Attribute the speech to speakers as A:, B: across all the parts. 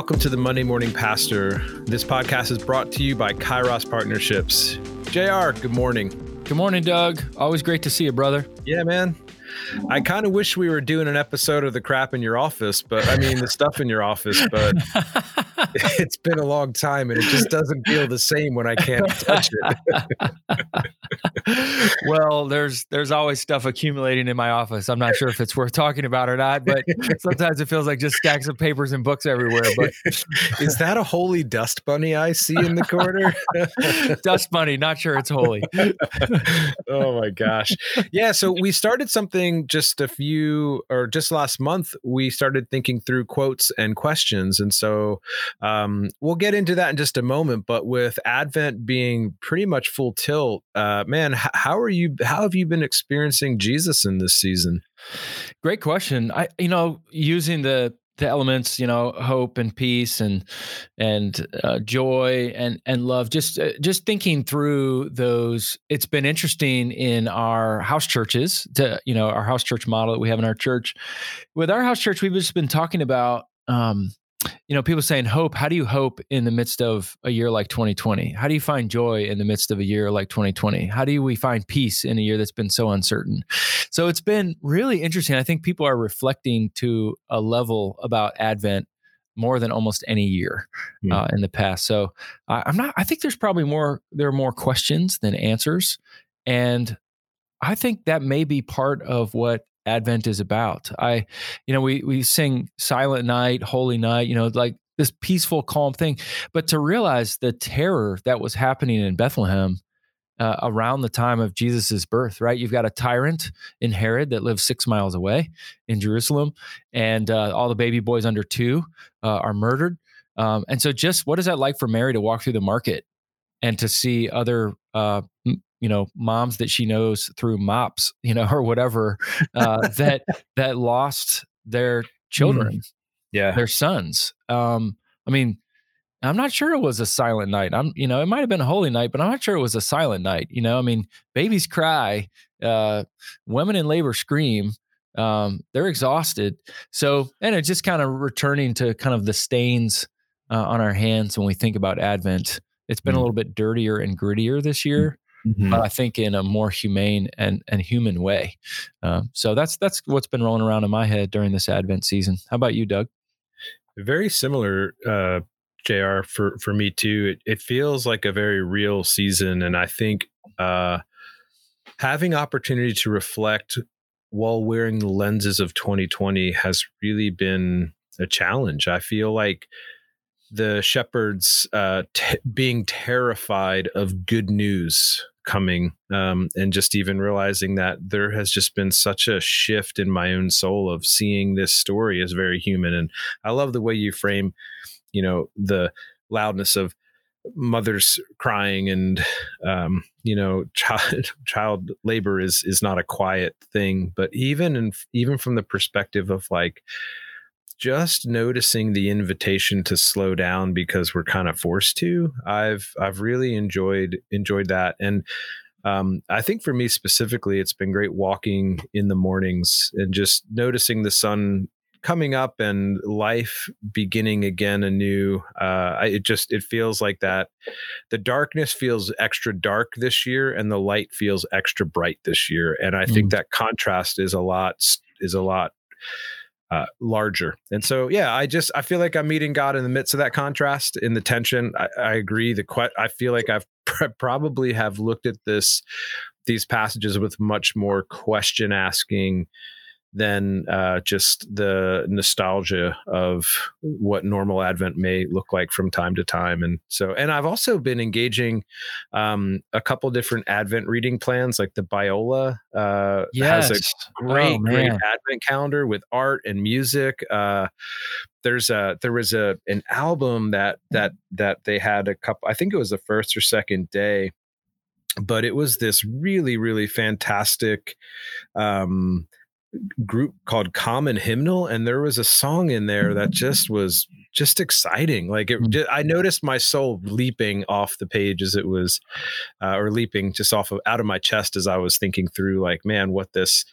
A: Welcome to the Monday Morning Pastor. This podcast is brought to you by Kairos Partnerships. JR, good morning.
B: Good morning, Doug. Always great to see you, brother.
A: Yeah, man. I kind of wish we were doing an episode of the crap in your office, but I mean the stuff in your office, but it's been a long time and it just doesn't feel the same when I can't touch
B: it. well, there's there's always stuff accumulating in my office. I'm not sure if it's worth talking about or not, but sometimes it feels like just stacks of papers and books everywhere. But
A: is that a holy dust bunny I see in the corner?
B: dust bunny, not sure it's holy.
A: oh my gosh. Yeah, so we started something just a few or just last month we started thinking through quotes and questions and so um, we'll get into that in just a moment. But with Advent being pretty much full tilt, uh, man, how are you? How have you been experiencing Jesus in this season?
B: Great question. I, you know, using the the elements you know hope and peace and and uh, joy and and love just uh, just thinking through those it's been interesting in our house churches to you know our house church model that we have in our church with our house church we've just been talking about um you know, people saying hope. How do you hope in the midst of a year like 2020? How do you find joy in the midst of a year like 2020? How do we find peace in a year that's been so uncertain? So it's been really interesting. I think people are reflecting to a level about Advent more than almost any year mm. uh, in the past. So uh, I'm not. I think there's probably more. There are more questions than answers, and I think that may be part of what Advent is about. I, you know, we we sing Silent Night, Holy Night, you know, like this peaceful, calm thing. But to realize the terror that was happening in Bethlehem uh, around the time of Jesus's birth, right? You've got a tyrant in Herod that lives six miles away in Jerusalem, and uh, all the baby boys under two uh, are murdered. Um, and so, just what is that like for Mary to walk through the market and to see other uh, you know moms that she knows through mops you know or whatever uh, that that lost their children mm.
A: yeah.
B: their sons. Um i mean i'm not sure it was a silent night. I'm you know it might have been a holy night but i'm not sure it was a silent night you know? I mean babies cry uh women in labor scream um they're exhausted. So and it's just kind of returning to kind of the stains uh, on our hands when we think about advent. It's been mm. a little bit dirtier and grittier this year mm-hmm. but I think in a more humane and and human way. Um, so that's that's what's been rolling around in my head during this Advent season. How about you, Doug?
A: Very similar, uh, JR For for me too. It, it feels like a very real season, and I think uh, having opportunity to reflect while wearing the lenses of 2020 has really been a challenge. I feel like the shepherds uh, t- being terrified of good news coming um, and just even realizing that there has just been such a shift in my own soul of seeing this story as very human. And i love the way you frame you know the loudness of mothers crying and um, you know child child labor is is not a quiet thing. But even and even from the perspective of like just noticing the invitation to slow down because we're kind of forced to i've i've really enjoyed enjoyed that and um, I think for me specifically, it's been great walking in the mornings and just noticing the sun coming up and life beginning again anew. Uh, I, it just it feels like that. The darkness feels extra dark this year, and the light feels extra bright this year. And I mm. think that contrast is a lot is a lot uh, larger. And so, yeah, I just I feel like I'm meeting God in the midst of that contrast, in the tension. I, I agree. The que- I feel like I've pr- probably have looked at this these passages with much more question asking than uh, just the nostalgia of what normal Advent may look like from time to time. And so, and I've also been engaging um, a couple different Advent reading plans, like the Biola uh,
B: yes.
A: has a great, oh, great Advent calendar with art and music. Uh, there's a there was a an album that that that they had a couple. I think it was the first or second day, but it was this really really fantastic. Um, group called Common Hymnal, and there was a song in there that just was just exciting. Like it, mm. I noticed my soul leaping off the page as it was, uh, or leaping just off of out of my chest as I was thinking through, like, man, what this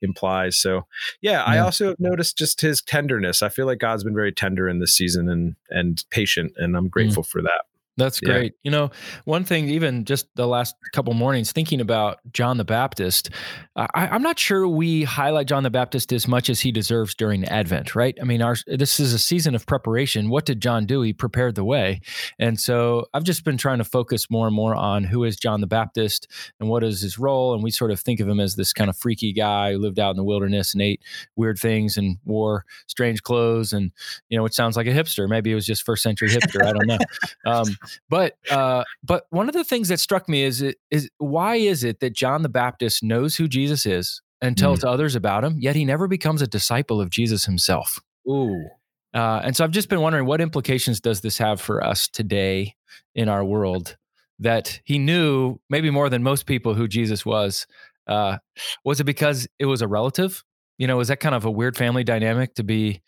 A: implies. So, yeah, yeah. I also noticed just his tenderness. I feel like God's been very tender in this season and and patient, and I'm mm. grateful mm. for that.
B: That's great. Yeah. You know, one thing, even just the last couple mornings, thinking about John the Baptist, I, am not sure we highlight John the Baptist as much as he deserves during Advent, right? I mean, our this is a season of preparation. What did John do? He prepared the way, and so I've just been trying to focus more and more on who is John the Baptist and what is his role. And we sort of think of him as this kind of freaky guy who lived out in the wilderness and ate weird things and wore strange clothes, and you know, it sounds like a hipster. Maybe it was just first century hipster. I don't know. Um, but uh, but one of the things that struck me is is why is it that John the Baptist knows who Jesus is and tells mm. others about him, yet he never becomes a disciple of Jesus himself?
A: Ooh.
B: Uh, and so I've just been wondering what implications does this have for us today in our world that he knew maybe more than most people who Jesus was. Uh, was it because it was a relative? You know is that kind of a weird family dynamic to be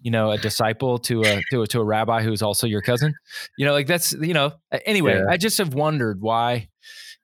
B: you know a disciple to a to a, to a rabbi who's also your cousin you know like that's you know anyway yeah. i just have wondered why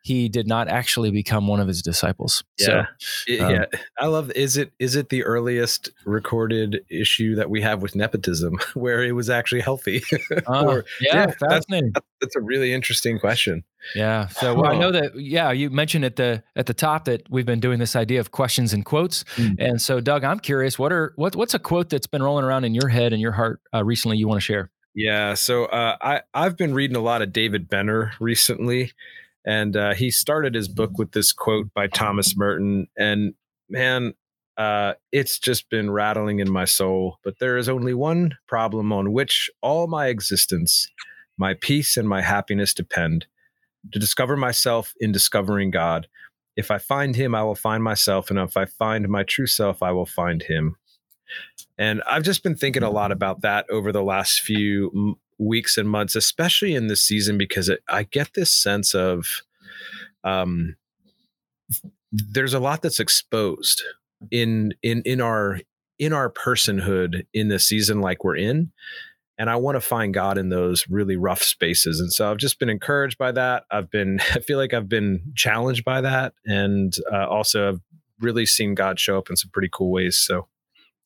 B: he did not actually become one of his disciples.
A: Yeah, so, um, yeah. I love. Is it is it the earliest recorded issue that we have with nepotism, where it was actually healthy?
B: Uh, or, yeah, yeah fascinating.
A: That's, that's, a really interesting question.
B: Yeah. So well, I know that. Yeah, you mentioned at the at the top that we've been doing this idea of questions and quotes, mm. and so Doug, I'm curious. What are what what's a quote that's been rolling around in your head and your heart uh, recently? You want to share?
A: Yeah. So uh, I I've been reading a lot of David Benner recently. And uh, he started his book with this quote by Thomas Merton. And man, uh, it's just been rattling in my soul. But there is only one problem on which all my existence, my peace, and my happiness depend to discover myself in discovering God. If I find him, I will find myself. And if I find my true self, I will find him. And I've just been thinking a lot about that over the last few weeks and months, especially in this season, because it, I get this sense of um, there's a lot that's exposed in in in our in our personhood in the season like we're in and i want to find god in those really rough spaces and so i've just been encouraged by that. I've been i feel like i've been challenged by that and uh, also i've really seen god show up in some pretty cool ways so.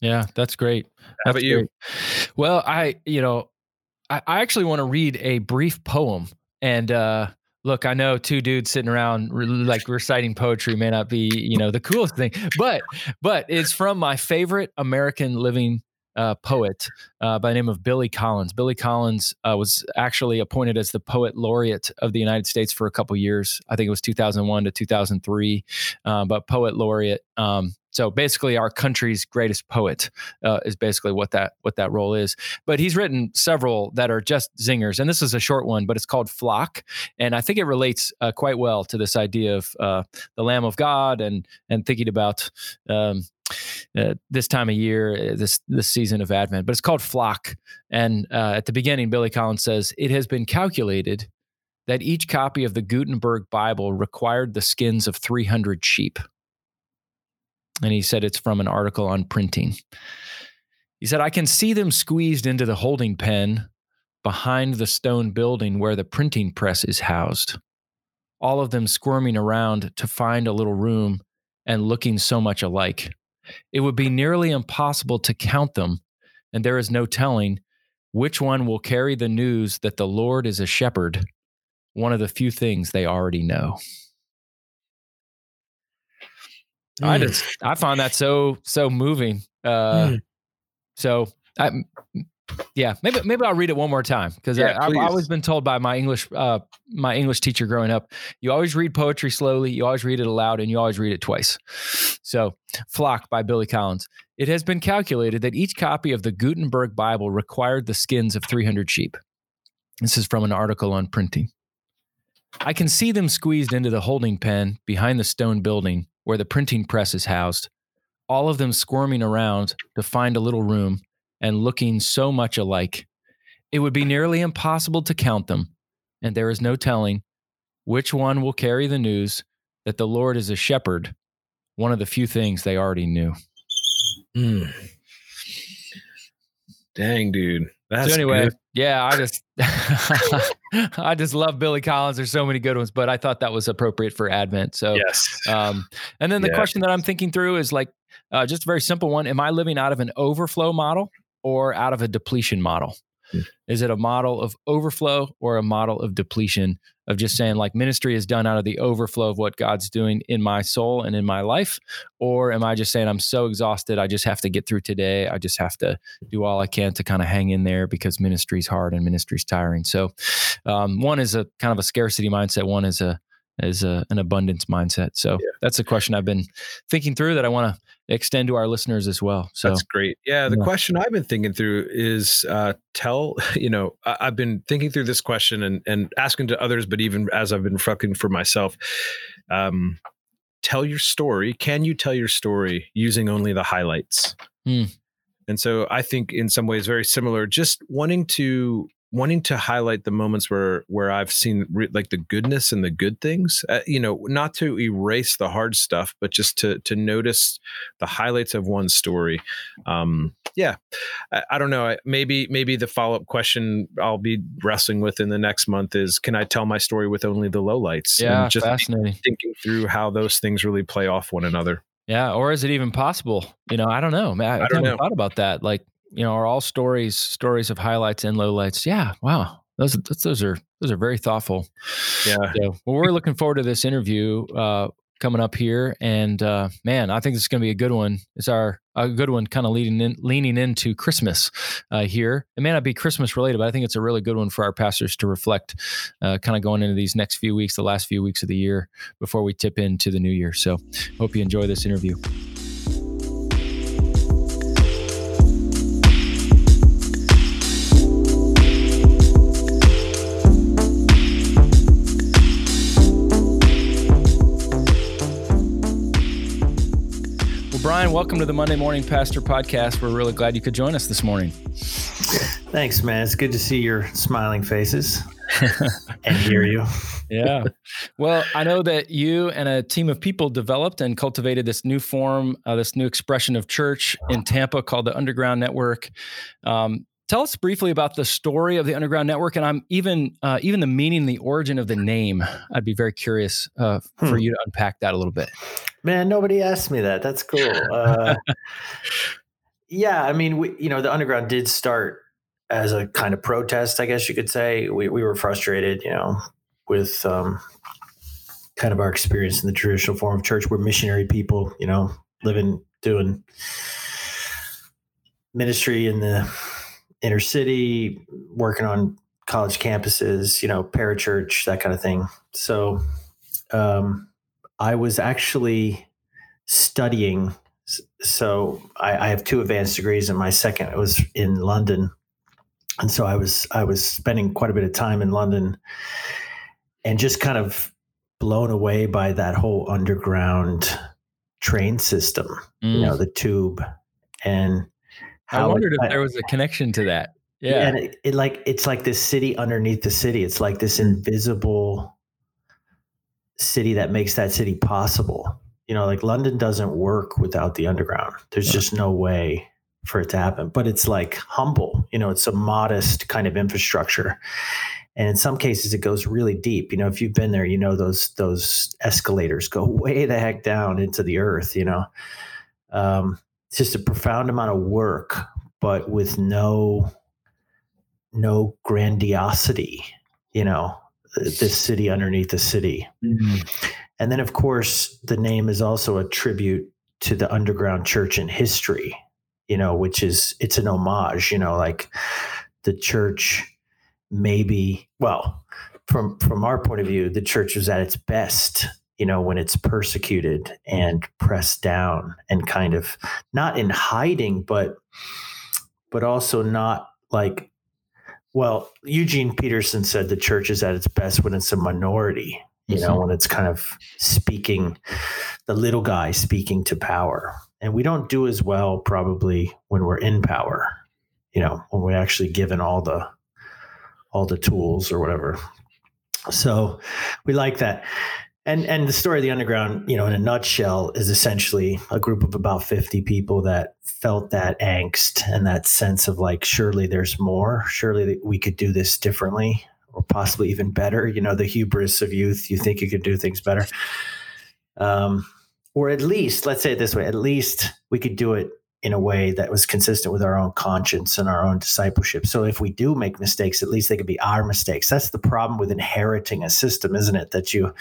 B: Yeah that's great.
A: How about you?
B: well i you know I, I actually want to read a brief poem. And uh, look, I know two dudes sitting around re- like reciting poetry may not be, you know, the coolest thing, but but it's from my favorite American living uh, poet uh, by the name of Billy Collins. Billy Collins uh, was actually appointed as the poet laureate of the United States for a couple years. I think it was 2001 to 2003, uh, but poet laureate. Um, so basically, our country's greatest poet uh, is basically what that what that role is. But he's written several that are just zingers, and this is a short one, but it's called "Flock," and I think it relates uh, quite well to this idea of uh, the Lamb of God and and thinking about. Um, uh, this time of year, uh, this this season of Advent, but it's called Flock. And uh, at the beginning, Billy Collins says it has been calculated that each copy of the Gutenberg Bible required the skins of 300 sheep. And he said it's from an article on printing. He said, I can see them squeezed into the holding pen behind the stone building where the printing press is housed. All of them squirming around to find a little room and looking so much alike. It would be nearly impossible to count them, and there is no telling which one will carry the news that the Lord is a shepherd, one of the few things they already know. Mm. I just I find that so so moving. Uh, mm. So I, yeah, maybe maybe I'll read it one more time because yeah, I've always been told by my English uh, my English teacher growing up, you always read poetry slowly, you always read it aloud, and you always read it twice. So, "Flock" by Billy Collins. It has been calculated that each copy of the Gutenberg Bible required the skins of 300 sheep. This is from an article on printing. I can see them squeezed into the holding pen behind the stone building where the printing press is housed, all of them squirming around to find a little room and looking so much alike. It would be nearly impossible to count them, and there is no telling which one will carry the news that the Lord is a shepherd, one of the few things they already knew.
A: Mm. Dang, dude.
B: That's so anyway, good. yeah, I just I just love Billy Collins. There's so many good ones, but I thought that was appropriate for Advent. So
A: yes.
B: Um, and then the yeah. question that I'm thinking through is like uh, just a very simple one: Am I living out of an overflow model or out of a depletion model? Hmm. Is it a model of overflow or a model of depletion? Of just saying, like, ministry is done out of the overflow of what God's doing in my soul and in my life? Or am I just saying, I'm so exhausted, I just have to get through today? I just have to do all I can to kind of hang in there because ministry's hard and ministry's tiring. So, um, one is a kind of a scarcity mindset, one is a is a, an abundance mindset. So yeah. that's a question I've been thinking through that I want to extend to our listeners as well. So
A: that's great. Yeah. The yeah. question I've been thinking through is uh, tell, you know, I, have been thinking through this question and, and asking to others, but even as I've been fucking for myself, um, tell your story. Can you tell your story using only the highlights? Hmm. And so I think in some ways very similar, just wanting to wanting to highlight the moments where where I've seen re- like the goodness and the good things. Uh, you know, not to erase the hard stuff, but just to to notice the highlights of one story. Um, yeah, I, I don't know. Maybe maybe the follow up question I'll be wrestling with in the next month is, can I tell my story with only the lowlights?
B: Yeah, and just fascinating.
A: Thinking through how those things really play off one another.
B: Yeah, or is it even possible? You know, I don't know. I, I, I don't know. thought about that. Like you know, are all stories stories of highlights and lowlights. Yeah, wow, those those are those are very thoughtful.
A: Yeah.
B: So, well, we're looking forward to this interview uh, coming up here, and uh, man, I think this is going to be a good one. It's our a good one, kind of leading in, leaning into Christmas uh, here. It may not be Christmas related, but I think it's a really good one for our pastors to reflect, uh, kind of going into these next few weeks, the last few weeks of the year before we tip into the new year. So, hope you enjoy this interview. Brian, welcome to the Monday Morning Pastor Podcast. We're really glad you could join us this morning.
C: Thanks, man. It's good to see your smiling faces and hear you.
B: yeah. Well, I know that you and a team of people developed and cultivated this new form, uh, this new expression of church in Tampa called the Underground Network. Um, tell us briefly about the story of the Underground Network, and I'm even uh, even the meaning, the origin of the name. I'd be very curious uh, hmm. for you to unpack that a little bit.
C: Man, nobody asked me that. That's cool. Uh, yeah, I mean, we, you know, the underground did start as a kind of protest, I guess you could say. We we were frustrated, you know, with um, kind of our experience in the traditional form of church. We're missionary people, you know, living doing ministry in the inner city, working on college campuses, you know, parachurch, that kind of thing. So, um, I was actually studying. So I, I, have two advanced degrees, and my second was in London, and so I was I was spending quite a bit of time in London, and just kind of blown away by that whole underground train system. Mm. You know, mm. the tube, and
B: I wondered if there was a connection to that. Yeah,
C: and it, it like it's like this city underneath the city. It's like this invisible city that makes that city possible. You know, like London doesn't work without the underground. There's just no way for it to happen. But it's like humble, you know, it's a modest kind of infrastructure. And in some cases it goes really deep. You know, if you've been there, you know those those escalators go way the heck down into the earth, you know. Um, just a profound amount of work, but with no no grandiosity, you know this city underneath the city. Mm-hmm. And then, of course, the name is also a tribute to the underground church in history, you know, which is it's an homage, you know, like the church maybe well, from from our point of view, the church was at its best, you know, when it's persecuted and pressed down and kind of not in hiding, but but also not like well, Eugene Peterson said the church is at its best when it's a minority, you know, mm-hmm. when it's kind of speaking, the little guy speaking to power. And we don't do as well probably when we're in power, you know, when we're actually given all the all the tools or whatever. So we like that. And and the story of the underground you know in a nutshell is essentially a group of about 50 people that felt that angst and that sense of like surely there's more surely we could do this differently or possibly even better you know the hubris of youth you think you could do things better um, or at least let's say it this way at least we could do it in a way that was consistent with our own conscience and our own discipleship. So if we do make mistakes, at least they could be our mistakes. That's the problem with inheriting a system, isn't it? That you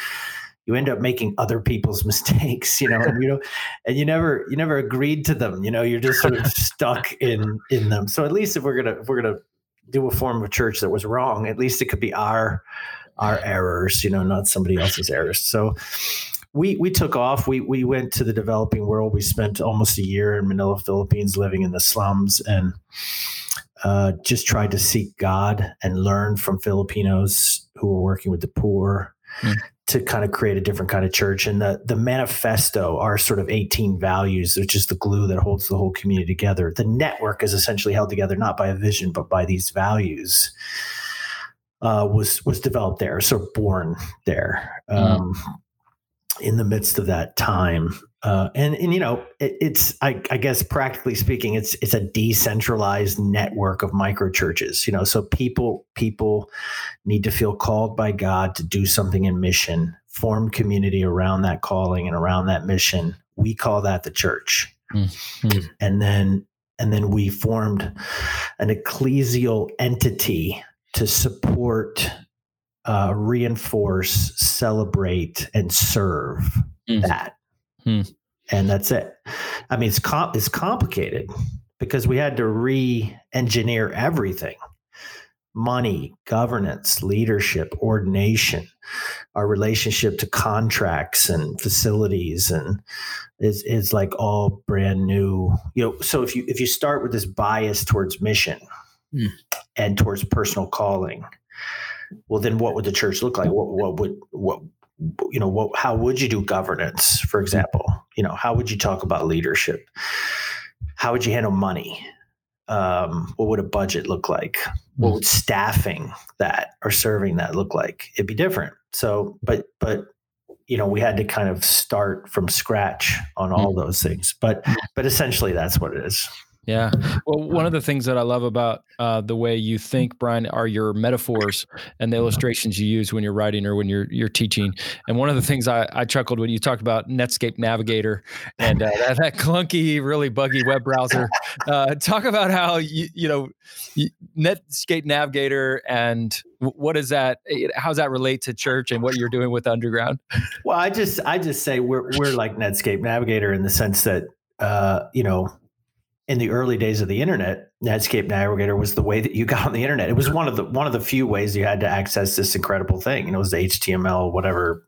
C: you end up making other people's mistakes, you know, and you know, and you never you never agreed to them. You know, you're just sort of stuck in in them. So at least if we're gonna if we're gonna do a form of church that was wrong, at least it could be our our errors, you know, not somebody else's errors. So we we took off. We we went to the developing world. We spent almost a year in Manila, Philippines, living in the slums, and uh, just tried to seek God and learn from Filipinos who were working with the poor. Mm. To kind of create a different kind of church, and the the manifesto are sort of eighteen values, which is the glue that holds the whole community together. The network is essentially held together not by a vision, but by these values. Uh, was was developed there, so born there. Mm. Um, in the midst of that time. Uh, and and you know it, it's I, I, guess practically speaking it's it's a decentralized network of micro churches you know so people people need to feel called by God to do something in mission form community around that calling and around that mission we call that the church mm-hmm. and then and then we formed an ecclesial entity to support uh, reinforce, celebrate, and serve mm. that. Mm. And that's it. I mean, it's com- it's complicated because we had to re-engineer everything: money, governance, leadership, ordination, our relationship to contracts and facilities, and is is like all brand new. You know, so if you if you start with this bias towards mission mm. and towards personal calling well then what would the church look like what, what would what you know what how would you do governance for example? You know how would you talk about leadership? How would you handle money? Um, what would a budget look like? What hmm. would staffing that or serving that look like? It'd be different. So but but you know we had to kind of start from scratch on all hmm. those things. But but essentially that's what it is
B: yeah. Well, one of the things that I love about uh, the way you think, Brian, are your metaphors and the illustrations you use when you're writing or when you're you're teaching. And one of the things I, I chuckled when you talked about Netscape Navigator and uh, that, that, clunky, really buggy web browser. Uh, talk about how you you know Netscape Navigator and what is that? Eh, how does that relate to church and what you're doing with Underground?
C: Well, I just I just say we're we're like Netscape Navigator in the sense that uh, you know in the early days of the internet, Netscape Navigator was the way that you got on the internet. It was one of the one of the few ways you had to access this incredible thing. You know, it was the HTML whatever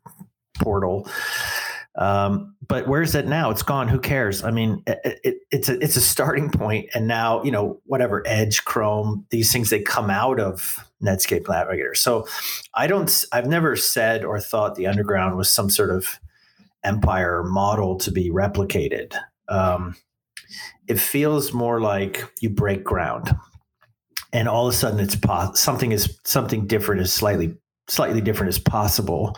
C: portal. Um, but where's it now? It's gone. Who cares? I mean, it, it, it's a it's a starting point, and now you know whatever Edge, Chrome, these things they come out of Netscape Navigator. So I don't. I've never said or thought the underground was some sort of empire model to be replicated. Um, it feels more like you break ground. And all of a sudden it's po- something is something different is slightly slightly different is possible.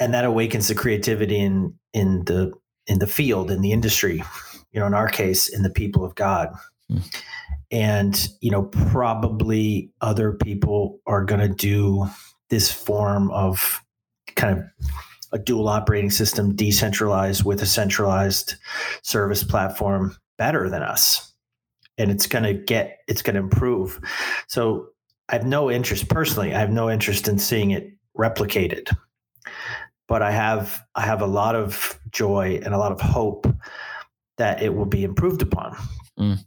C: And that awakens the creativity in in the in the field in the industry you know in our case in the people of god. Mm. and you know probably other people are going to do this form of kind of a dual operating system decentralized with a centralized service platform better than us. And it's going to get it's going to improve. So i have no interest personally i have no interest in seeing it replicated. But i have i have a lot of joy and a lot of hope that it will be improved upon. Mm.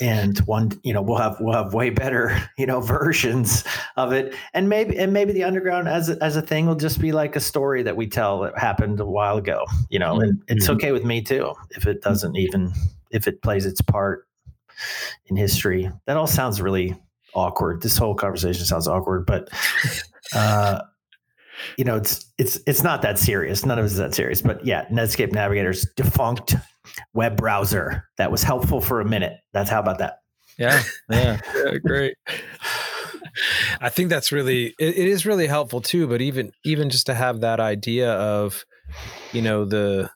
C: And one you know we'll have we'll have way better you know versions of it and maybe and maybe the underground as a, as a thing will just be like a story that we tell that happened a while ago you know and it's mm-hmm. okay with me too if it doesn't even if it plays its part in history. That all sounds really awkward. This whole conversation sounds awkward, but uh, you know, it's it's it's not that serious. None of it is that serious. But yeah, Netscape Navigator's defunct web browser that was helpful for a minute. That's how about that?
B: Yeah, yeah, yeah great.
A: I think that's really it, it is really helpful too. But even even just to have that idea of, you know, the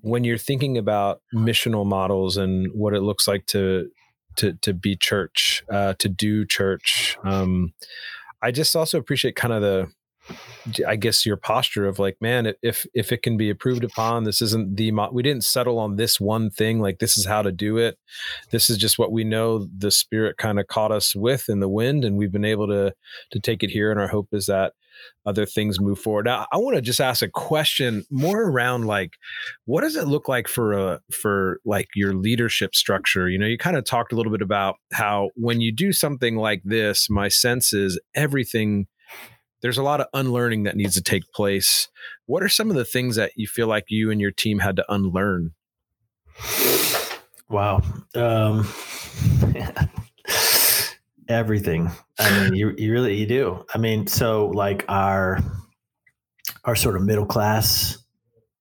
A: when you're thinking about missional models and what it looks like to to to be church, uh, to do church. Um, I just also appreciate kind of the I guess your posture of like, man, if if it can be approved upon, this isn't the we didn't settle on this one thing. Like this is how to do it. This is just what we know. The Spirit kind of caught us with in the wind, and we've been able to to take it here. And our hope is that other things move forward. Now, I want to just ask a question more around like, what does it look like for a for like your leadership structure? You know, you kind of talked a little bit about how when you do something like this, my sense is everything there's a lot of unlearning that needs to take place. What are some of the things that you feel like you and your team had to unlearn?
C: Wow. Um, everything. I mean, you, you really, you do. I mean, so like our, our sort of middle class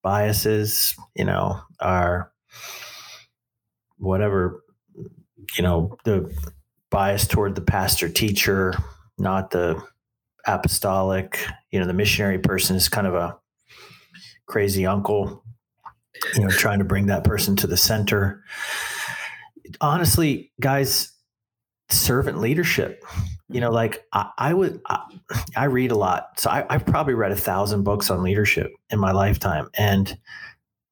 C: biases, you know, our whatever, you know, the bias toward the pastor teacher, not the apostolic. You know, the missionary person is kind of a crazy uncle, you know, trying to bring that person to the center. Honestly, guys, servant leadership. You know, like I, I would, I, I, read a lot. So I, I've probably read a thousand books on leadership in my lifetime. And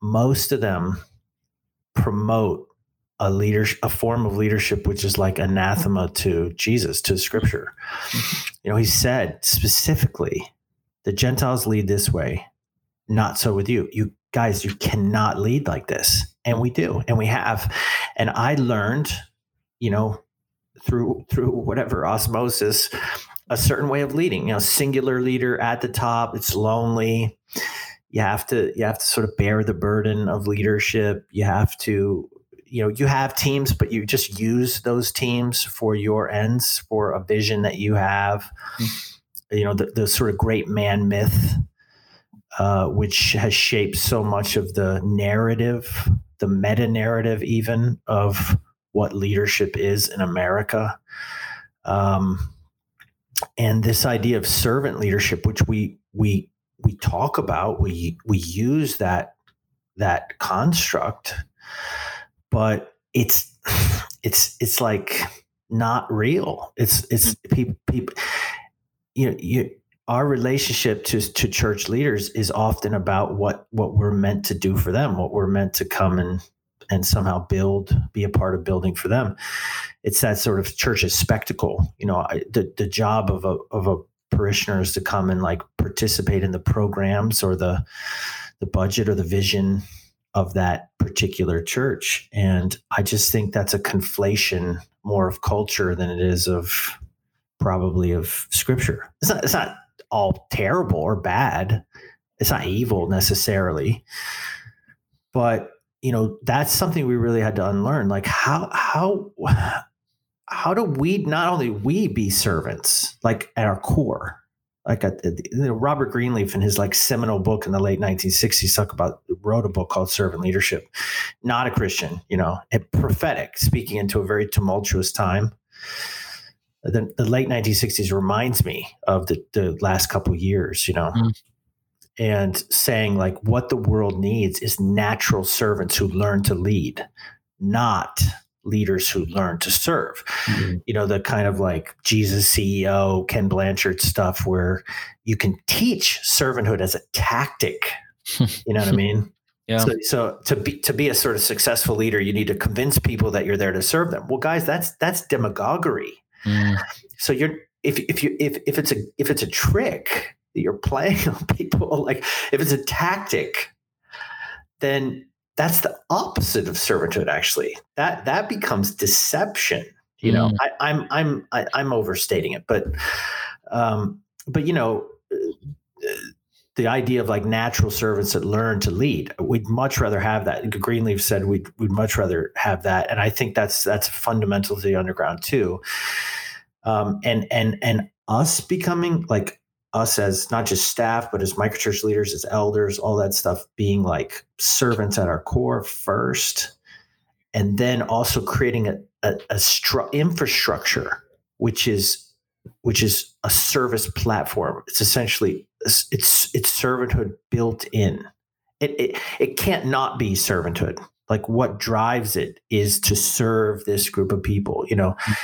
C: most of them promote a leader a form of leadership which is like anathema to Jesus to scripture. You know, he said specifically, the Gentiles lead this way, not so with you. You guys, you cannot lead like this. And we do, and we have. And I learned, you know, through through whatever osmosis, a certain way of leading. You know, singular leader at the top, it's lonely. You have to you have to sort of bear the burden of leadership. You have to you know you have teams but you just use those teams for your ends for a vision that you have mm-hmm. you know the, the sort of great man myth uh, which has shaped so much of the narrative the meta narrative even of what leadership is in america um, and this idea of servant leadership which we we we talk about we we use that that construct but it's it's it's like not real. It's it's mm. people people you know you our relationship to to church leaders is often about what what we're meant to do for them, what we're meant to come and and somehow build, be a part of building for them. It's that sort of church's spectacle. You know, I, the the job of a of a parishioner is to come and like participate in the programs or the the budget or the vision of that particular church. And I just think that's a conflation more of culture than it is of probably of scripture. It's not, it's not all terrible or bad. It's not evil necessarily. But, you know, that's something we really had to unlearn. Like how how how do we not only we be servants like at our core like a, Robert Greenleaf in his like seminal book in the late 1960s talk about wrote a book called Servant Leadership. Not a Christian, you know, a prophetic, speaking into a very tumultuous time. The, the late 1960s reminds me of the, the last couple years, you know, mm. and saying like what the world needs is natural servants who learn to lead, not leaders who learn to serve. Mm-hmm. You know, the kind of like Jesus CEO, Ken Blanchard stuff where you can teach servanthood as a tactic. You know what I mean?
B: Yeah.
C: So, so, to be to be a sort of successful leader, you need to convince people that you're there to serve them. Well, guys, that's that's demagoguery. Mm. So you're if if you if if it's a if it's a trick that you're playing on people, like if it's a tactic, then that's the opposite of servitude actually. That that becomes deception you know? Mm. I, i'm i'm I, am i am overstating it but um but you know the idea of like natural servants that learn to lead we'd much rather have that. Greenleaf said we'd, we'd much rather have that and i think that's that's fundamental to the underground too. Um and and and us becoming like us as not just staff, but as microchurch leaders, as elders, all that stuff being like servants at our core first, and then also creating a, a, a stru- infrastructure which is which is a service platform. It's essentially it's it's, servanthood built in. It, it it can't not be servanthood. Like what drives it is to serve this group of people. You know. Mm.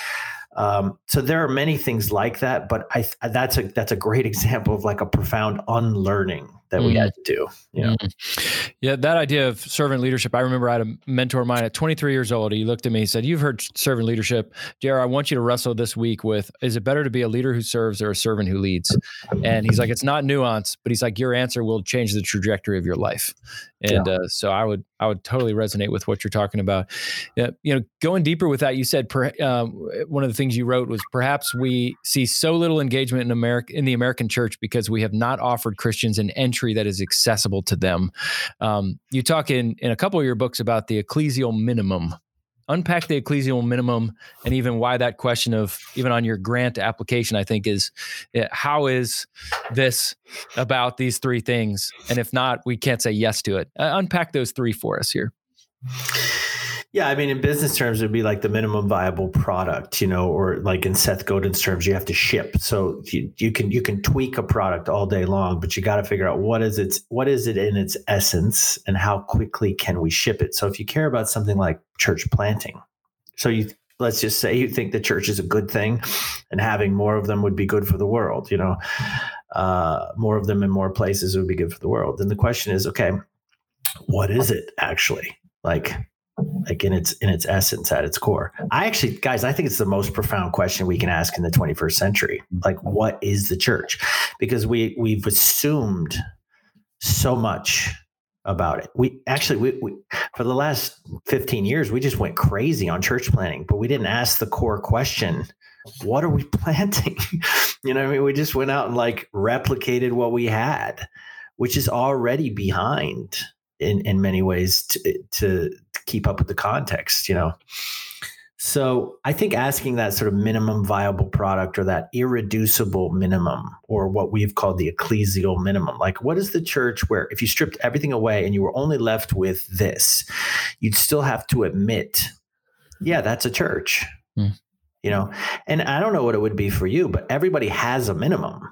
C: Um, so there are many things like that, but I that's a that's a great example of like a profound unlearning that we mm. had to do. You know?
B: mm. Yeah, that idea of servant leadership. I remember I had a mentor of mine at 23 years old. He looked at me and said, You've heard servant leadership. JR, I want you to wrestle this week with is it better to be a leader who serves or a servant who leads? And he's like, It's not nuance, but he's like, Your answer will change the trajectory of your life. And yeah. uh, so I would I would totally resonate with what you're talking about. Yeah, you know, going deeper with that, you said per, um, one of the things you wrote was perhaps we see so little engagement in America in the American church because we have not offered Christians an entry that is accessible to them. Um, you talk in in a couple of your books about the ecclesial minimum. Unpack the ecclesial minimum and even why that question of even on your grant application i think is eh, how is this about these three things? And if not we can't say yes to it. Uh, unpack those three for us here
C: yeah, I mean, in business terms, it would be like the minimum viable product, you know, or like in Seth Godin's terms, you have to ship. So you, you can you can tweak a product all day long, but you got to figure out what is its what is it in its essence, and how quickly can we ship it. So if you care about something like church planting, so you let's just say you think the church is a good thing, and having more of them would be good for the world, you know, uh, more of them in more places would be good for the world. Then the question is, okay, what is it actually like? Like in its in its essence at its core. I actually guys i think it's the most profound question we can ask in the 21st century. Like what is the church? Because we we've assumed so much about it. We actually we, we for the last 15 years we just went crazy on church planting but we didn't ask the core question what are we planting? You know i mean? We just went out and like replicated what we had which is already behind in in many ways to to keep up with the context, you know. So I think asking that sort of minimum viable product or that irreducible minimum or what we've called the ecclesial minimum, like what is the church where if you stripped everything away and you were only left with this, you'd still have to admit, yeah, that's a church. Mm. You know, and I don't know what it would be for you, but everybody has a minimum.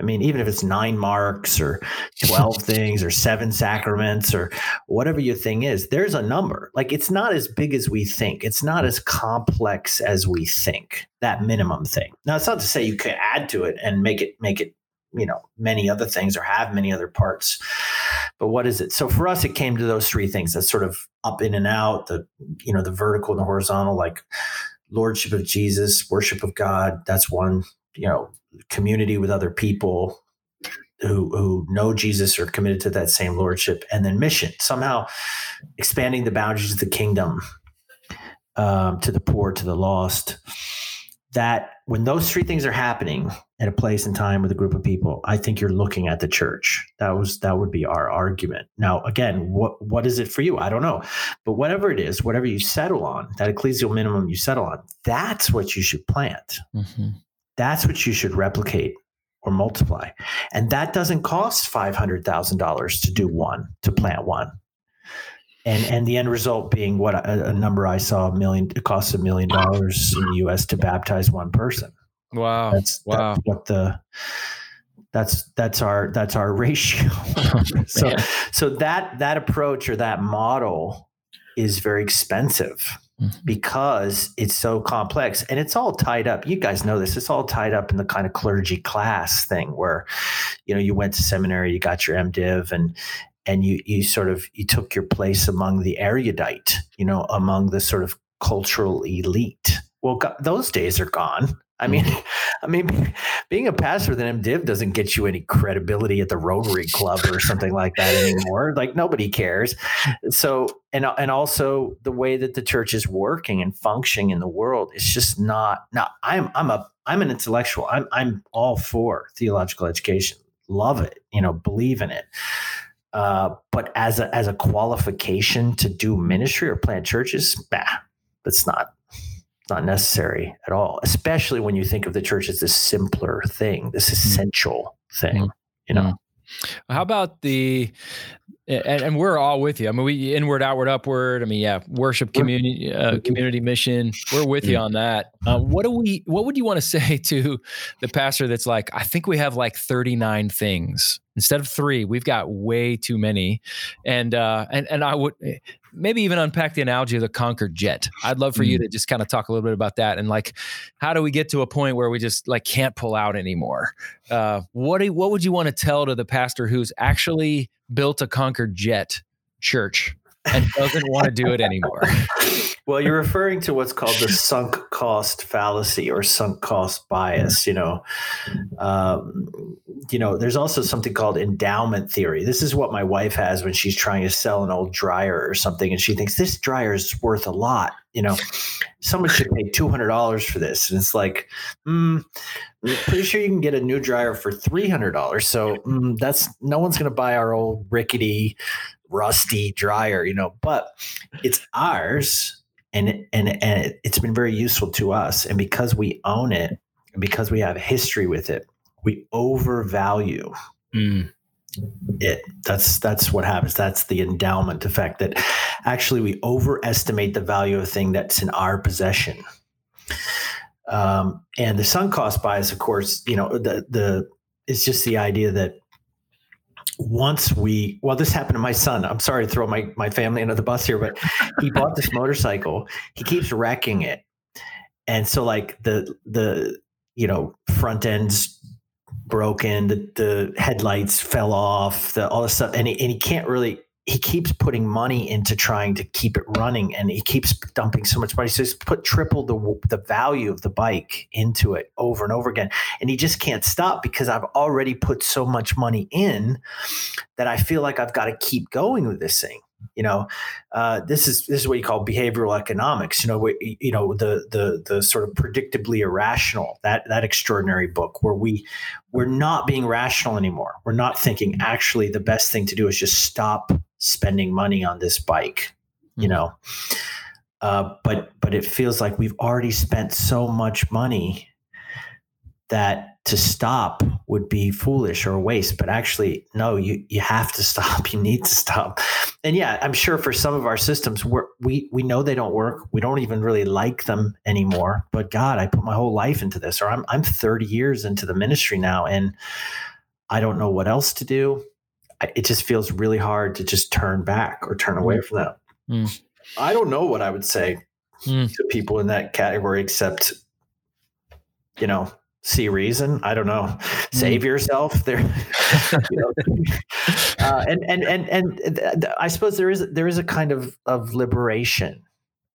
C: I mean, even if it's nine marks or 12 things or seven sacraments or whatever your thing is, there's a number. Like it's not as big as we think. It's not as complex as we think, that minimum thing. Now, it's not to say you could add to it and make it, make it, you know, many other things or have many other parts. But what is it? So for us, it came to those three things that sort of up in and out, the, you know, the vertical and the horizontal, like lordship of Jesus, worship of God. That's one, you know, community with other people who who know Jesus or committed to that same lordship, and then mission somehow expanding the boundaries of the kingdom um, to the poor, to the lost. That when those three things are happening at a place and time with a group of people, I think you're looking at the church. That was that would be our argument. Now, again, what what is it for you? I don't know, but whatever it is, whatever you settle on, that ecclesial minimum you settle on, that's what you should plant. Mm-hmm. That's what you should replicate or multiply. And that doesn't cost $500,000 to do one, to plant one. And, and the end result being what a, a number I saw a million, it costs a million dollars in the US to baptize one person.
B: Wow.
C: That's,
B: wow.
C: That's what the, that's, that's our, that's our ratio. so, so that, that approach or that model is very expensive Mm-hmm. because it's so complex and it's all tied up. You guys know this. It's all tied up in the kind of clergy class thing where, you know, you went to seminary, you got your MDiv, and and you you sort of you took your place among the erudite, you know, among the sort of cultural elite. Well, those days are gone. I mean, I mean, being a pastor with an MDiv doesn't get you any credibility at the Rotary Club or something like that anymore. Like nobody cares. So, and and also the way that the church is working and functioning in the world is just not. Now, I'm I'm a I'm an intellectual. I'm I'm all for theological education. Love it. You know, believe in it. Uh, but as a as a qualification to do ministry or plant churches, bah, that's not not necessary at all, especially when you think of the church as this simpler thing, this mm-hmm. essential thing, mm-hmm. you know.
B: Mm-hmm. How about the and, and, we're all with you. I mean, we inward, outward, upward. I mean, yeah, worship community, uh, community mission. We're with you mm. on that. Uh, what do we? What would you want to say to the pastor that's like, I think we have like thirty nine things instead of three. We've got way too many, and uh, and and I would maybe even unpack the analogy of the Concorde jet. I'd love for mm. you to just kind of talk a little bit about that and like, how do we get to a point where we just like can't pull out anymore? Uh, what do, what would you want to tell to the pastor who's actually built a Concorde jet church and doesn't want to do it anymore?
C: Well, you're referring to what's called the sunk cost fallacy or sunk cost bias. You know, um, you know. There's also something called endowment theory. This is what my wife has when she's trying to sell an old dryer or something, and she thinks this dryer is worth a lot. You know, someone should pay two hundred dollars for this, and it's like, mm, pretty sure you can get a new dryer for three hundred dollars. So mm, that's no one's going to buy our old rickety, rusty dryer. You know, but it's ours and and and it's been very useful to us and because we own it and because we have history with it we overvalue mm. it that's that's what happens that's the endowment effect that actually we overestimate the value of a thing that's in our possession um, and the sunk cost bias of course you know the the is just the idea that once we well this happened to my son. I'm sorry to throw my, my family under the bus here but he bought this motorcycle. He keeps wrecking it. And so like the the you know front ends broken the, the headlights fell off the all this stuff and he, and he can't really he keeps putting money into trying to keep it running and he keeps dumping so much money. So he's put triple the the value of the bike into it over and over again. And he just can't stop because I've already put so much money in that I feel like I've got to keep going with this thing you know? Uh, this is this is what you call behavioral economics you know you know the the the sort of predictably irrational that that extraordinary book where we we're not being rational anymore. We're not thinking actually the best thing to do is just stop spending money on this bike you hmm. know? Uh, but but it feels like we've already spent so much money that to stop would be foolish or waste but actually no you you have to stop. You need to stop. And yeah i'm sure for some of our systems we we we know they don't work. We don't even really like them anymore but god i put my whole life into this or i'm i'm 30 years into the ministry now and i don't know what else to do it just feels really hard to just turn back or turn away mm. from that mm. i don't know what i would say mm. to people in that category except you know see reason. I don't know. Save mm. yourself. There, you know, uh, and and and and I suppose there is there is a kind of of liberation,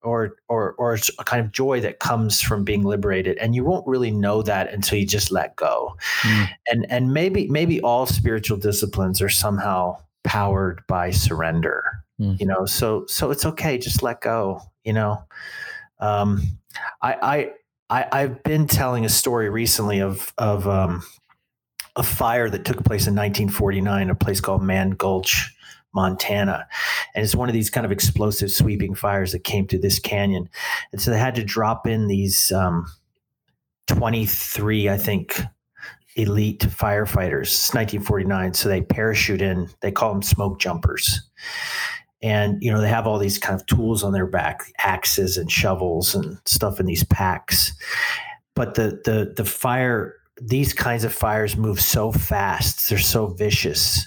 C: or or or a kind of joy that comes from being liberated, and you won't really know that until you just let go. Mm. And and maybe maybe all spiritual disciplines are somehow powered by surrender. Mm. You know, so so it's okay. Just let go. You know. Um, I, I I, have been telling a story recently of of um, a fire that took place in 1949, a place called Mann Gulch, Montana, and it's one of these kind of explosive sweeping fires that came through this canyon, and so they had to drop in these um, 23, I think, elite firefighters. It's 1949, so they parachute in. They call them smoke jumpers. And you know they have all these kind of tools on their back axes and shovels and stuff in these packs. But the the the fire these kinds of fires move so fast. They're so vicious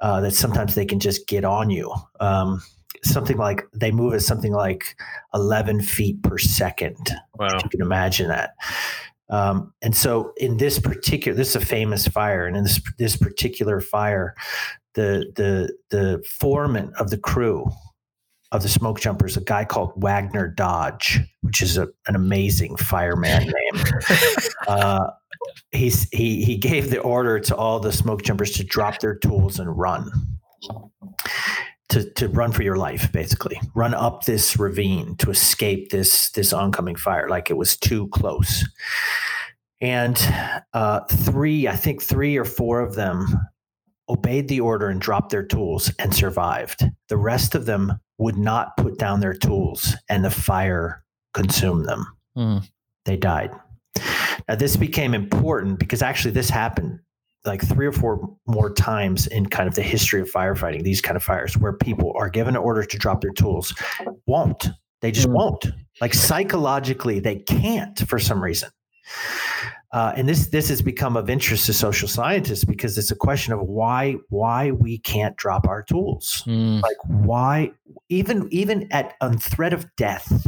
C: uh, that sometimes they can just get on you. Um, something like they move at something like 11 feet per second. Wow. you can imagine that. Um, and so in this particular this is a famous fire and in this this particular fire the the the foreman of the crew of the smoke jumpers, a guy called Wagner Dodge, which is a, an amazing fireman name. uh, he's he he gave the order to all the smoke jumpers to drop their tools and run. To, to run for your life, basically, run up this ravine to escape this this oncoming fire, like it was too close. And uh, three, I think three or four of them obeyed the order and dropped their tools and survived. The rest of them would not put down their tools and the fire consumed them. Mm. They died. Now, this became important because actually this happened like three or four more times in kind of the history of firefighting, these kind of fires where people are given orders to drop their tools, won't. They just mm. won't. Like psychologically, they can't for some reason. Uh, and this this has become of interest to social scientists because it's a question of why why we can't drop our tools. Mm. Like why even even at on threat of death,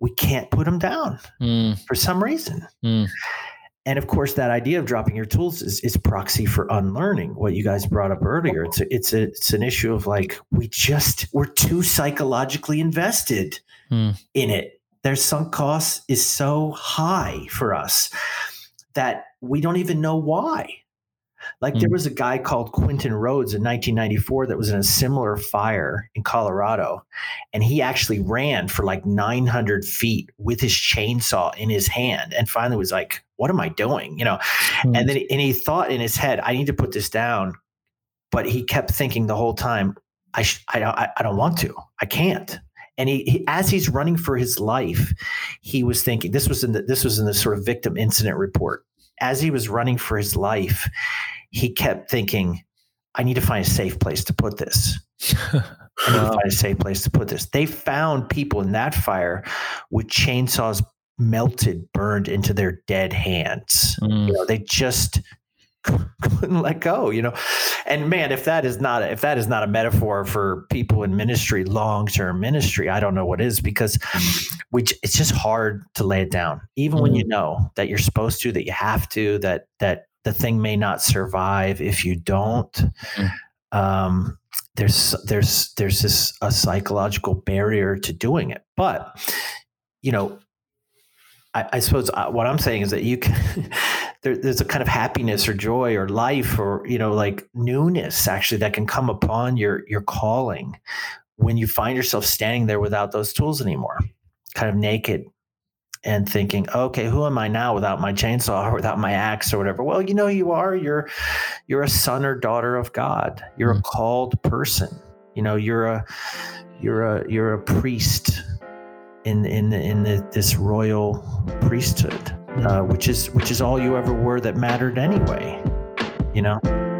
C: we can't put them down mm. for some reason. Mm. And of course, that idea of dropping your tools is, is proxy for unlearning. What you guys brought up earlier, it's a, it's a, it's an issue of like we just we're too psychologically invested mm. in it their sunk cost is so high for us that we don't even know why. Like mm. there was a guy called Quentin Rhodes in 1994 that was in a similar fire in Colorado. And he actually ran for like 900 feet with his chainsaw in his hand and finally was like, what am I doing? You know, mm. and then and he thought in his head, I need to put this down. But he kept thinking the whole time, I, sh- I, I, I don't want to. I can't and he, he, as he's running for his life he was thinking this was in the this was in the sort of victim incident report as he was running for his life he kept thinking i need to find a safe place to put this I need to find a safe place to put this. They found people in that fire with chainsaws melted, burned into their dead hands. Mm. You know, they just couldn't let go you know? And man if that is not a, if that is not a metaphor for people in ministry long-term ministry i don't know what is because we it's just hard to lay it down. Even mm when you mm. know that you're supposed to that you have to that that the thing may not survive if you don't mm. um, there's there's there's this a psychological barrier to doing it. But you know I, I suppose uh, what I'm saying is that you can there, there's a kind of happiness or joy or life or you know like newness actually that can come upon your your calling when you find yourself standing there without those tools anymore kind of naked and thinking okay who am i now without my chainsaw or without my axe or whatever? Well you know you are. You're you're a son or daughter of god. You're a mm. called person. You know you're a you're a you're a priest in in in the, this royal priesthood uh, which is which is all you ever were that mattered anyway. You know.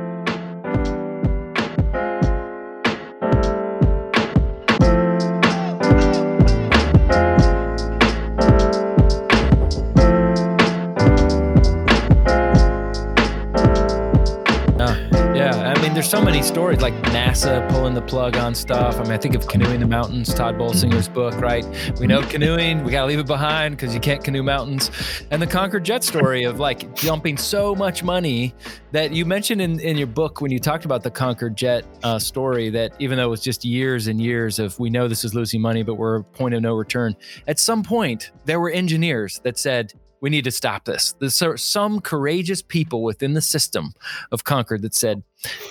B: Many stories like NASA pulling the plug on stuff. I mean, I think of Canoeing the Mountains, Tod Bolsinger's book, right? We know canoeing, we got to leave it behind because you can't canoe mountains. And the Concorde Jet story of like dumping so much money that you mentioned in, in your book when you talked about the Concorde Jet uh, story that even though it was just years and years of we know this is losing money, but we're a point of no return, at some point there were engineers that said, we need to stop this. There's some courageous people within the system of Concorde that said,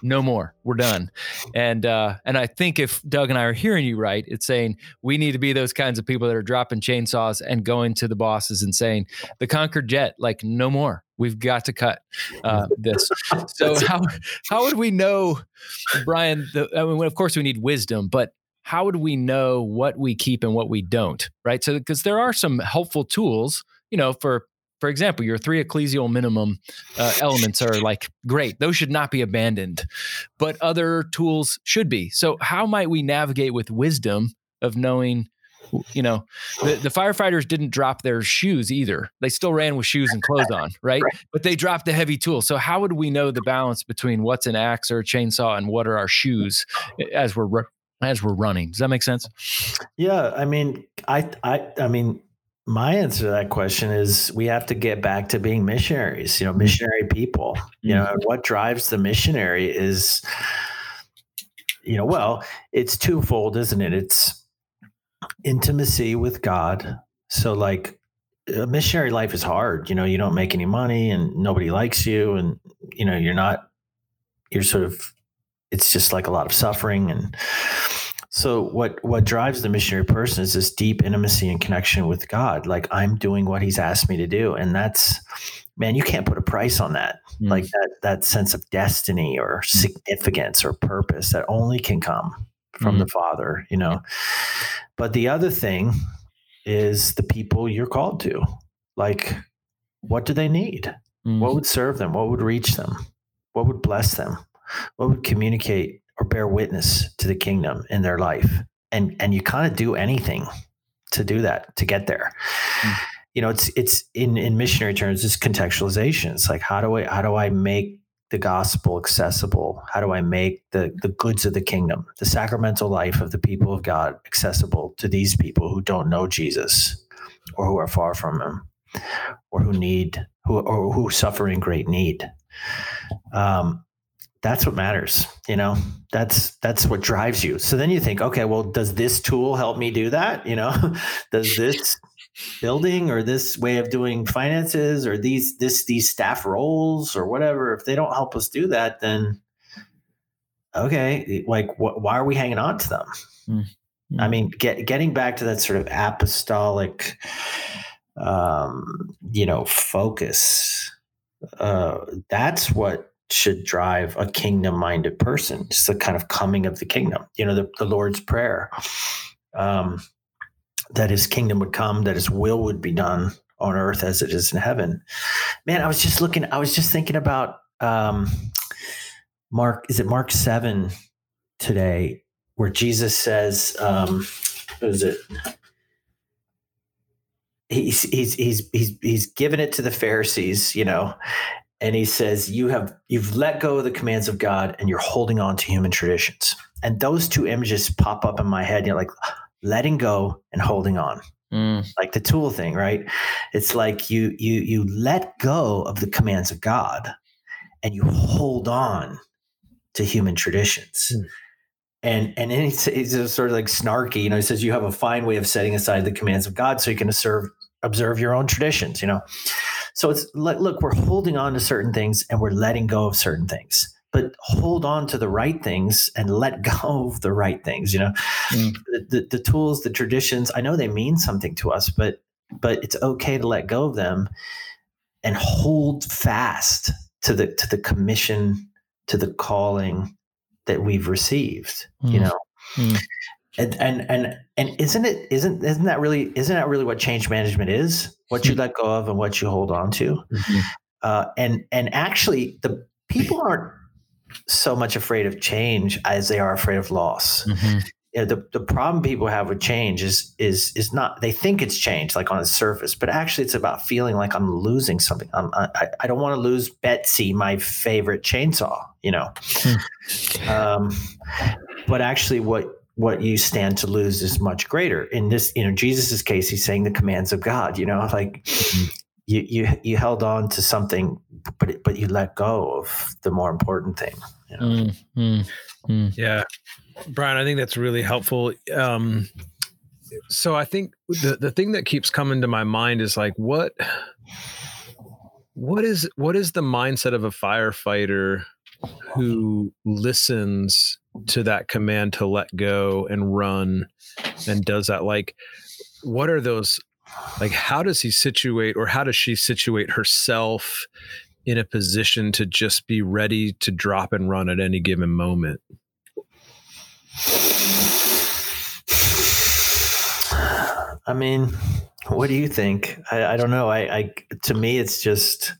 B: no more, we're done. And uh, and I think if Doug and I are hearing you right, it's saying we need to be those kinds of people that are dropping chainsaws and going to the bosses and saying, the Concorde jet, like no more. We've got to cut uh, this. So how how would we know, Brian? The, I mean, of course, we need wisdom, but how would we know what we keep and what we don't? Right. So because there are some helpful tools you know, for for example, your three ecclesial minimum uh, elements are like great; those should not be abandoned, but other tools should be. So, how might we navigate with wisdom of knowing? You know, the, the firefighters didn't drop their shoes either. They still ran with shoes and clothes on, right? right? But they dropped the heavy tool. So, how would we know the balance between what's an axe or a chainsaw and what are our shoes as we're as we're running? Does that make sense?
C: Yeah, I mean, I, I, I mean, my answer to that question is we have to get back to being missionaries, you know, mm-hmm. missionary people. You know, mm-hmm. what drives the missionary is, you know, well, it's twofold, isn't it? It's intimacy with God. So, like, a missionary life is hard. You know, you don't make any money and nobody likes you, and, you know, you're not, you're sort of, it's just like a lot of suffering and, so what what drives the missionary person is this deep intimacy and connection with God. Like I'm doing what He's asked me to do, and that's man, you can't put a price on that. Mm. Like that that sense of destiny or mm. significance or purpose that only can come from mm. the Father. You know, but the other thing is the people you're called to. Like, what do they need? Mm. What would serve them? What would reach them? What would bless them? What would communicate or bear witness to the kingdom in their life? And and you kind of do anything to do that to get there. Mm. You know, it's it's in in missionary terms, it's contextualization. It's like how do I how do I make the gospel accessible? How do I make the the goods of the kingdom, the sacramental life of the people of God accessible to these people who don't know Jesus or who are far from him or who need who or who suffer in great need. Um, that's what matters you know? That's that's what drives you. So then you think okay well does this tool help me do that? You know does this building or this way of doing finances or these this these staff roles or whatever if they don't help us do that then okay like wh- why are we hanging on to them? Mm-hmm. i mean get, getting back to that sort of apostolic um you know focus uh that's what should drive a kingdom minded person just the kind of coming of the kingdom you know the, the lord's prayer um that his kingdom would come, that his will would be done on earth as it is in heaven. Man, I was just looking, I was just thinking about um, Mark, is it Mark 7 today, where Jesus says, um, is it? He's, he's, he's, he's, he's given it to the Pharisees, you know, and he says, you have, you've let go of the commands of God and you're holding on to human traditions. And those two images pop up in my head. You're like, letting go and holding on. Mm. Like the tool thing, right? It's like you you you let go of the commands of God and you hold on to human traditions. Mm. And and then he's, he's sort of like snarky, you know. He says you have a fine way of setting aside the commands of God so you can observe observe your own traditions, you know. So it's like, look, we're holding on to certain things and we're letting go of certain things but hold on to the right things and let go of the right things you know mm. the, the, the, tools the traditions i know they mean something to us but but it's okay to let go of them and hold fast to the to the commission to the calling that we've received mm. you know mm. And and and and isn't it isn't isn't that really isn't that really what change management is what you mm. let go of and what you hold on to mm-hmm. uh, and and actually the people aren't so much afraid of change as they are afraid of loss. Mm-hmm. You know, the, the problem people have with change is is is not they think it's change like on the surface, but actually it's about feeling like I'm losing something. I'm, I, I don't want to lose Betsy, my favorite chainsaw. You know, hmm. um, but actually, what what you stand to lose is much greater. In this, you know, Jesus's case, he's saying the commands of God. You know, like mm-hmm you you you held on to something, but but you let go of the more important thing. You know? mm,
A: mm, mm. Yeah, Brian, I think that's really helpful. Um, so I think the the thing that keeps coming to my mind is like what what is what is the mindset of a firefighter who listens to that command to let go and run and does that like what are those like how does he situate or how does she situate herself in a position to just be ready to drop and run at any given moment?
C: I mean what do you think? I, I don't know. I, I to me it's just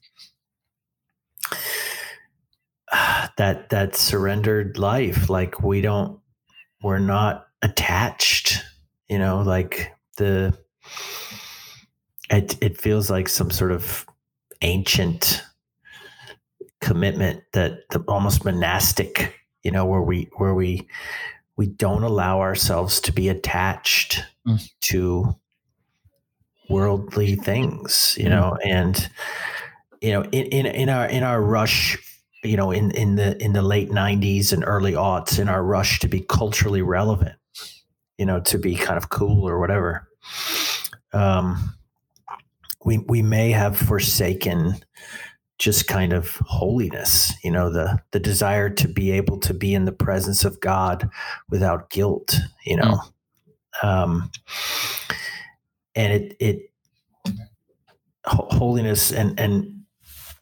C: that that surrendered life like we don't we're not attached you know like the it, it feels like some sort of ancient commitment that the, almost monastic you know where we where we we don't allow ourselves to be attached mm. to worldly things you mm. know and you know in, in in our in our rush you know in in the in the late 90s and early aughts in our rush to be culturally relevant you know to be kind of cool or whatever um we we may have forsaken just kind of holiness you know the the desire to be able to be in the presence of god without guilt you know mm. um and it it holiness and and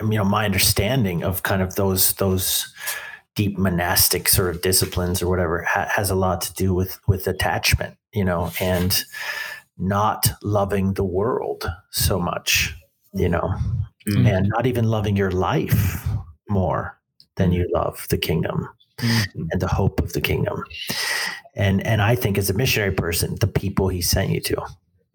C: you know my understanding of kind of those those deep monastic sort of disciplines or whatever ha- has a lot to do with with attachment you know and not loving the world so much you know, mm-hmm. and not even loving your life more than you love the kingdom mm-hmm. and the hope of the kingdom. And and I think as a missionary person, the people he sent you to,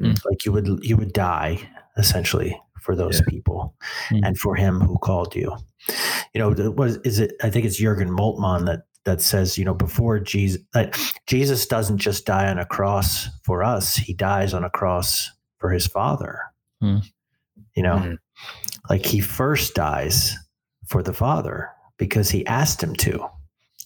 C: mm. like you would you would die essentially for those yeah. people mm. and for him who called you. You know, what is it? I think it's Jurgen Moltmann that that says, you know, before Jesus, like, Jesus doesn't just die on a cross for us; he dies on a cross for his Father. Mm. You know, mm. like he first dies for the Father because he asked him to.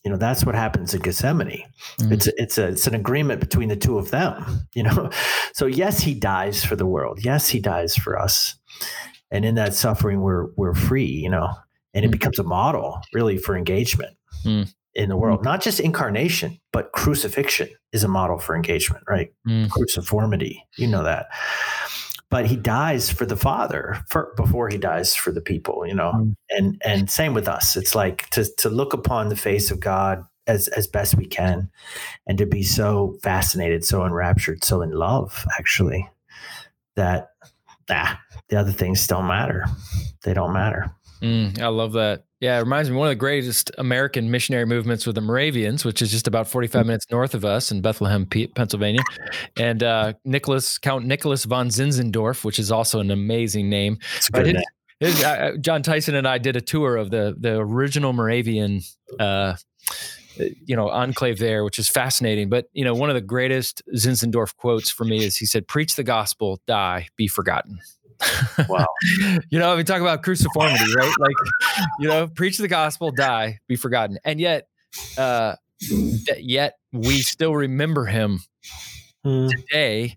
C: You know, that's what happens in Gethsemane. Mm. It's a, it's a it's an agreement between the two of them. You know, so yes, he dies for the world. Yes, he dies for us, and in that suffering, we're we're free. You know, and it mm. becomes a model really for engagement mm. in the world. Mm. Not just incarnation, but crucifixion is a model for engagement. Right, mm. cruciformity. You know that but he dies for the father for, before he dies for the people you know? Mm. and and same with us. It's like to to look upon the face of god as as best we can and to be so fascinated so enraptured so in love actually that ah, the other things don't matter. They don't matter
B: mm, i love that. Yeah, it reminds me one of the greatest American missionary movements with the Moravians, which is just about 45 minutes north of us in Bethlehem, Pennsylvania. And uh, Nicholas, Count Nicholas von Zinzendorf, which is also an amazing name. His, his, uh, Jon Tyson and I did a tour of the the original Moravian uh, you know enclave there which is fascinating. But you know one of the greatest zinzendorf quotes for me is he said preach the gospel die be forgotten
C: Wow.
B: you know, we talk about cruciformity, right? Like, you know, preach the gospel, die, be forgotten. And yet, uh, yet we still remember him mm. today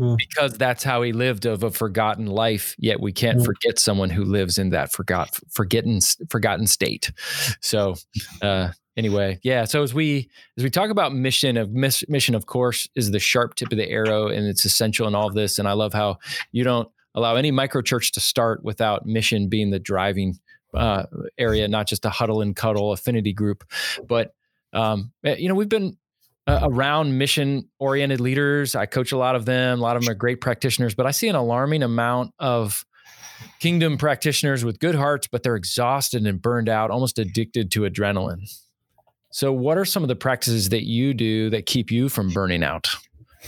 B: mm. because that's how he lived of a forgotten life. Yet we can't mm. forget someone who lives in that forgot, forgotten, forgotten state. So, uh, anyway yeah so as we as we talk about mission of mission of course is the sharp tip of the arrow and it's essential in all of this and i love how you don't allow any micro church to start without mission being the driving uh, area, not just a huddle and cuddle affinity group. But um, eh, you know, we've been uh, around mission oriented leaders. I coach a lot of them. A lot of them are great practitioners, but I see an alarming amount of kingdom practitioners with good hearts, but they're exhausted and burned out, almost addicted to adrenaline. So, what are some of the practices that you do that keep you from burning out?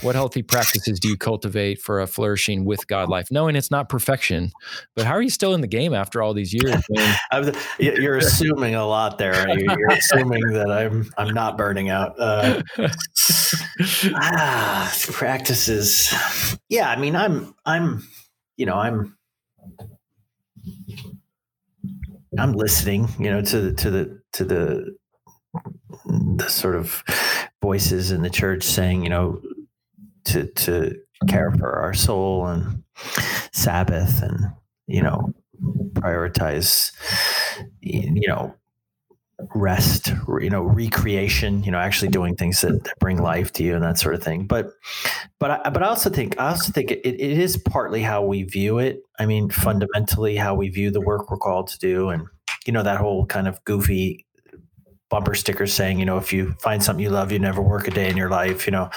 B: What healthy practices do you cultivate for a flourishing with God life? Knowing it's not perfection, but how are you still in the game after all these years?
C: you're assuming a lot there. You're assuming that I'm I'm not burning out. Uh, ah, practices. Yeah, I mean, I'm I'm you know I'm I'm listening. You know to the to the to the the sort of voices in the church saying, you know, to to care for our soul and Sabbath and you know prioritize you know rest you know recreation you know actually doing things that, that, bring life to you and that sort of thing. But but I, but I also think I also think it, it is partly how we view it. I mean fundamentally how we view the work we're called to do and you know that whole kind of goofy bumper sticker saying you know if you find something you love you never work a day in your life you know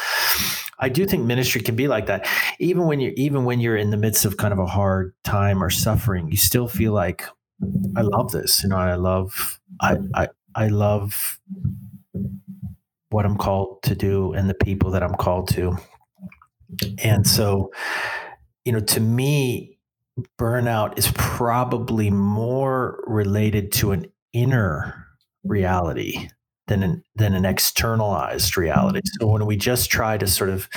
C: I do think ministry can be like that. Even when you're even when you're in the midst of kind of a hard time or suffering, you still feel like I love this. You know, I love I I, I love what I'm called to do and the people that I'm called to. And so, you know, to me, burnout is probably more related to an inner reality than an, than an externalized reality. So when we just try to sort of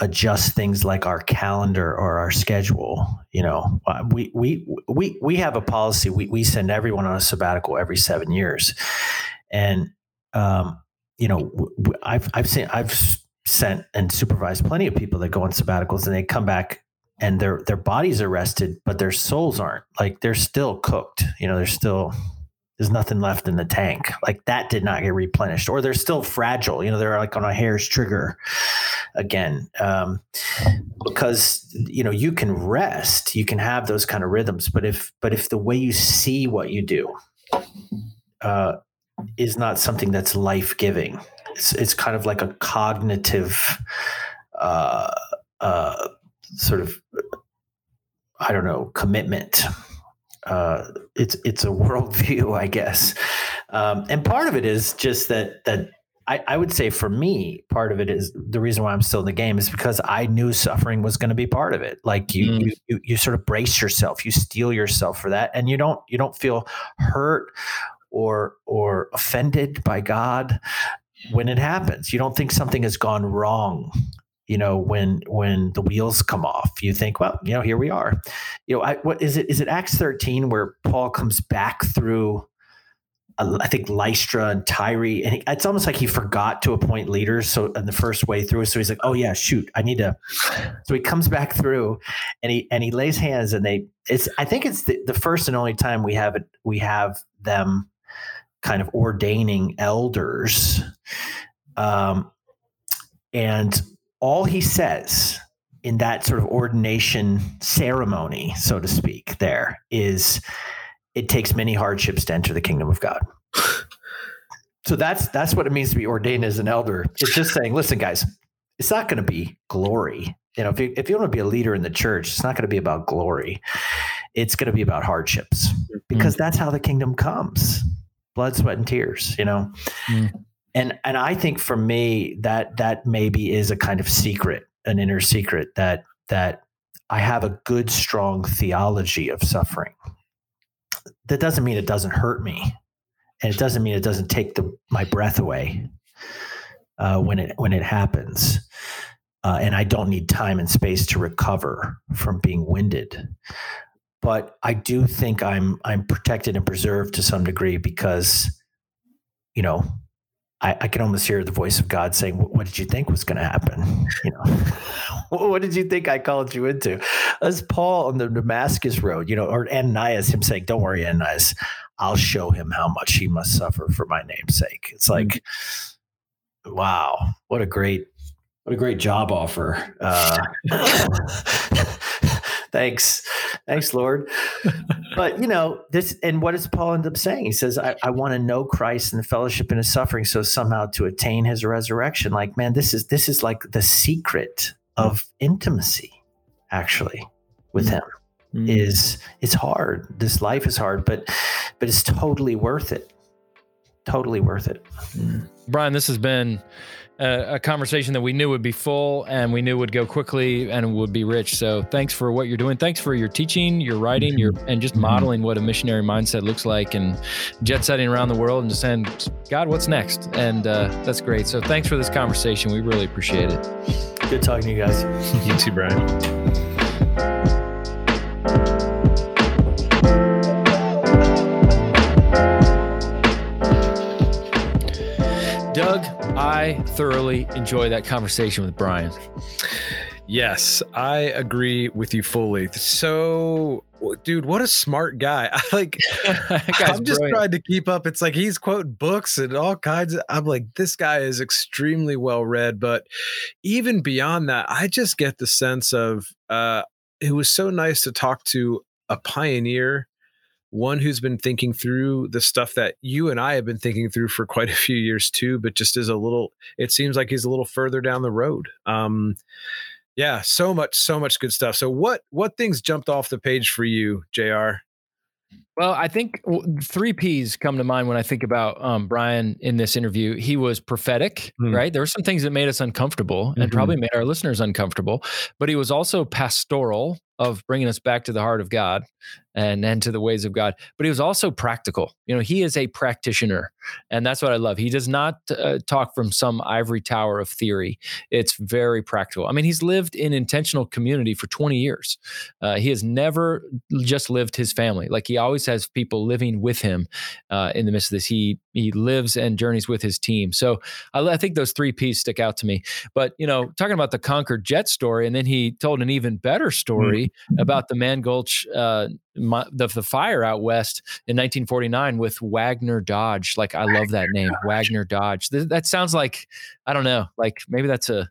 C: adjust things like our calendar or our schedule, you know, uh, we we we we have a policy. We we send everyone on a sabbatical every seven years, and um, you know, I've I've seen I've sent and supervised plenty of people that go on sabbaticals and they come back and their their bodies are rested, but their souls aren't. Like they're still cooked. You know, they're still there's nothing left in the tank. Like that did not get replenished, or they're still fragile. You know, they're like on a hair's trigger again. Um, because you know you can rest, you can have those kind of rhythms, but if but if the way you see what you do uh, is not something that's life giving, it's it's kind of like a cognitive uh, uh, sort of I don't know, commitment. Uh, it's it's a worldview, I guess, um, and part of it is just that that I, I, would say for me, part of it is the reason why I'm still in the game is because I knew suffering was going to be part of it. Like you, mm. you, you, sort of brace yourself, you steel yourself for that, and you don't, you don't feel hurt or or offended by God when it happens. You don't think something has gone wrong. You know, when when the wheels come off, you think, well, you know, here we are. You know, I, what is it? Is it Acts 13 where Paul comes back through? I think Lystra and Tyre, and he, it's almost like he forgot to appoint leaders. So in the first way through, so he's like, "Oh yeah, shoot, I need to." So he comes back through, and he and he lays hands, and they. It's I think it's the, the first and only time we have it. We have them kind of ordaining elders, um, and all he says in that sort of ordination ceremony, so to speak, there is it takes many hardships to enter the kingdom of God. so that's that's what it means to be ordained as an elder. It's just saying, listen, guys, it's not going to be glory. You know, if you, if you want to be a leader in the church, it's not going to be about glory. It's going to be about hardships because mm. that's how the kingdom comes. Blood, sweat, and tears, you know. Mm. And and I think for me that that maybe is a kind of secret, an inner secret that that I have a good strong theology of suffering that doesn't mean it doesn't hurt me, and it doesn't mean it doesn't take the my breath away uh, when it when it happens. Uh, and I don't need time and space to recover from being winded. But I do think I'm I'm protected and preserved to some degree because, you know, I, I can almost hear the voice of God saying, "What did you think was going to happen? You know, what did you think I called you into?" As Paul on the Damascus road, you know, or Ananias, him saying, "Don't worry, Ananias, I'll show him how much he must suffer for my name's sake." It's like, mm-hmm. wow, what a great, what a great job offer. Uh, thanks thanks lord but you know this and what does paul end up saying? He says i, I want to know christ and the fellowship in his suffering so somehow to attain his resurrection. Like man this is this is like the secret of intimacy actually with him. Mm. is it's hard. This life is hard but but it's totally worth it. Totally worth it.
B: Mm. brian this has been a, a, conversation that we knew would be full and we knew would go quickly and would be rich. So thanks for what you're doing. Thanks for your teaching, your writing, your and just modeling what a missionary mindset looks like and jet setting around the world and just saying, God, what's next? And uh, that's great. So thanks for this conversation. We really appreciate it.
C: Good talking to you guys.
A: you too, Brian.
B: I thoroughly enjoy that conversation with Brian.
A: Yes, I agree with you fully. So, dude, what a smart guy. I like I'm just brilliant. trying to keep up. It's like he's quoting books and all kinds of I'm like this guy is extremely well read, but even beyond that, I just get the sense of uh it was so nice to talk to a pioneer one who's been thinking through the stuff that you and I have been thinking through for quite a few years too, but just is a little, it seems like he's a little further down the road. Um, yeah, so much, so much good stuff. So what, what things jumped off the page for you, JR?
B: Well, I think three P's come to mind when I think about um, Brian in this interview. He was prophetic, mm. right? There were some things that made us uncomfortable and mm-hmm. probably made our listeners uncomfortable, but he was also pastoral of bringing us back to the heart of God and and to the ways of God. But he was also practical. You know, he is a practitioner, and that's what I love. He does not uh, talk from some ivory tower of theory. It's very practical. I mean, he's lived in intentional community for 20 years. Uh, he has never just lived his family. Like he always has people living with him uh, in the midst of this. He he lives and journeys with his team. So I, I think those three P's stick out to me. But you know, talking about the Concorde Jet story, and then he told an even better story mm-hmm. about the Mann Gulch uh, my, the, the fire out west in 1949 with Wagner Dodge. Like I love that name, Wagner Dodge. Th- that sounds like I don't know, like maybe that's a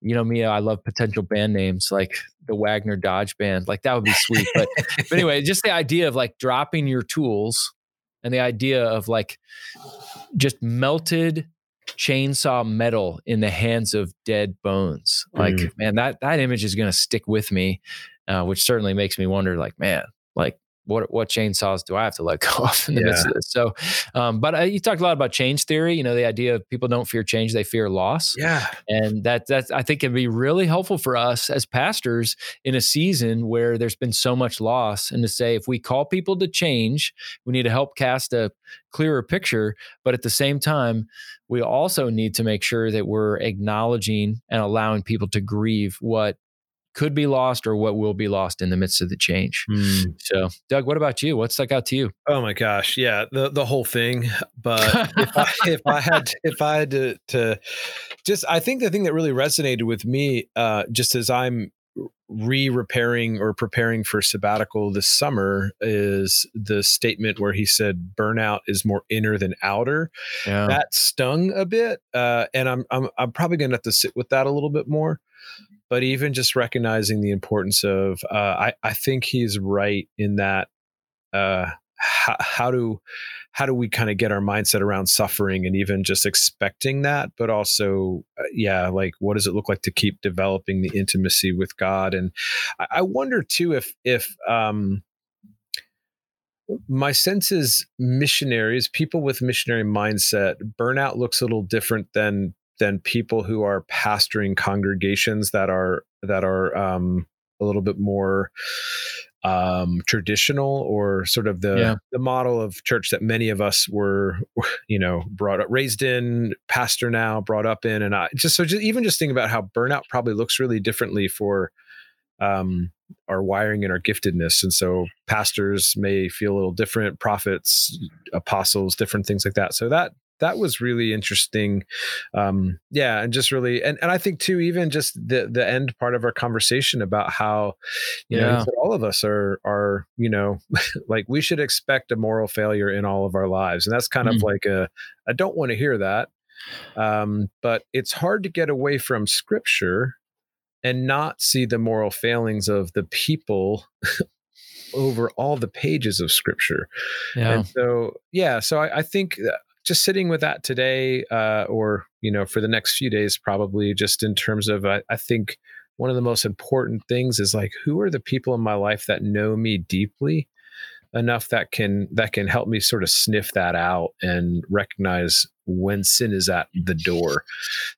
B: you know me, I love potential band names like the Wagner Dodge band. Like that would be sweet. But, but anyway, just the idea of like dropping your tools and the idea of like just melted chainsaw metal in the hands of dead bones. Like, mm. man, that that image is gonna stick with me uh, which certainly makes me wonder, like, man, like what what chainsaws do I have to let go of in the yeah. midst of this? So, um, but uh, you talked a lot about change theory. You know, the idea of people don't fear change; they fear loss.
A: Yeah,
B: and that that I think can be really helpful for us as pastors in a season where there's been so much loss, and to say if we call people to change, we need to help cast a clearer picture. But at the same time, we also need to make sure that we're acknowledging and allowing people to grieve what could be lost or what will be lost in the midst of the change. Mm. So, Doug, what about you? What stuck out to you?
A: Oh my gosh, yeah, the the whole thing. But if, I, if I had to, if I had to, to just, I think the thing that really resonated with me, uh, just as I'm re-repairing or preparing for sabbatical this summer is the statement where he said burnout is more inner than outer yeah. that stung a bit uh, and I'm, I'm i'm probably gonna have to sit with that a little bit more but even just recognizing the importance of uh, I, I think he's right in that uh, how, how do how do we kind of get our mindset around suffering and even just expecting that but also uh, yeah like what does it look like to keep developing the intimacy with god? And i, I wonder too if if um my sense is missionaries people with missionary mindset burnout looks a little different than than people who are pastoring congregations that are that are um, a little bit more um, traditional or sort of the yeah. the model of church that many of us were, you know, brought up, raised in, pastor now, brought up in, and I just so just even just think about how burnout probably looks really differently for um, our wiring and our giftedness, and so pastors may feel a little different, prophets, apostles, different things like that. So that that was really interesting. Um, yeah, and just really, and, and I think too, even just the the end part of our conversation about how, you yeah. know, all of us are are you know, like we should expect a moral failure in all of our lives, and that's kind mm. of like a I don't want to hear that, um, but it's hard to get away from Scripture and not see the moral failings of the people over all the pages of scripture. Yeah. And so, yeah, so I, I think just sitting with that today, uh, or you know, for the next few days, probably just in terms of, I, I think one of the most important things is like, who are the people in my life that know me deeply enough that can that can help me sort of sniff that out and recognize when sin is at the door.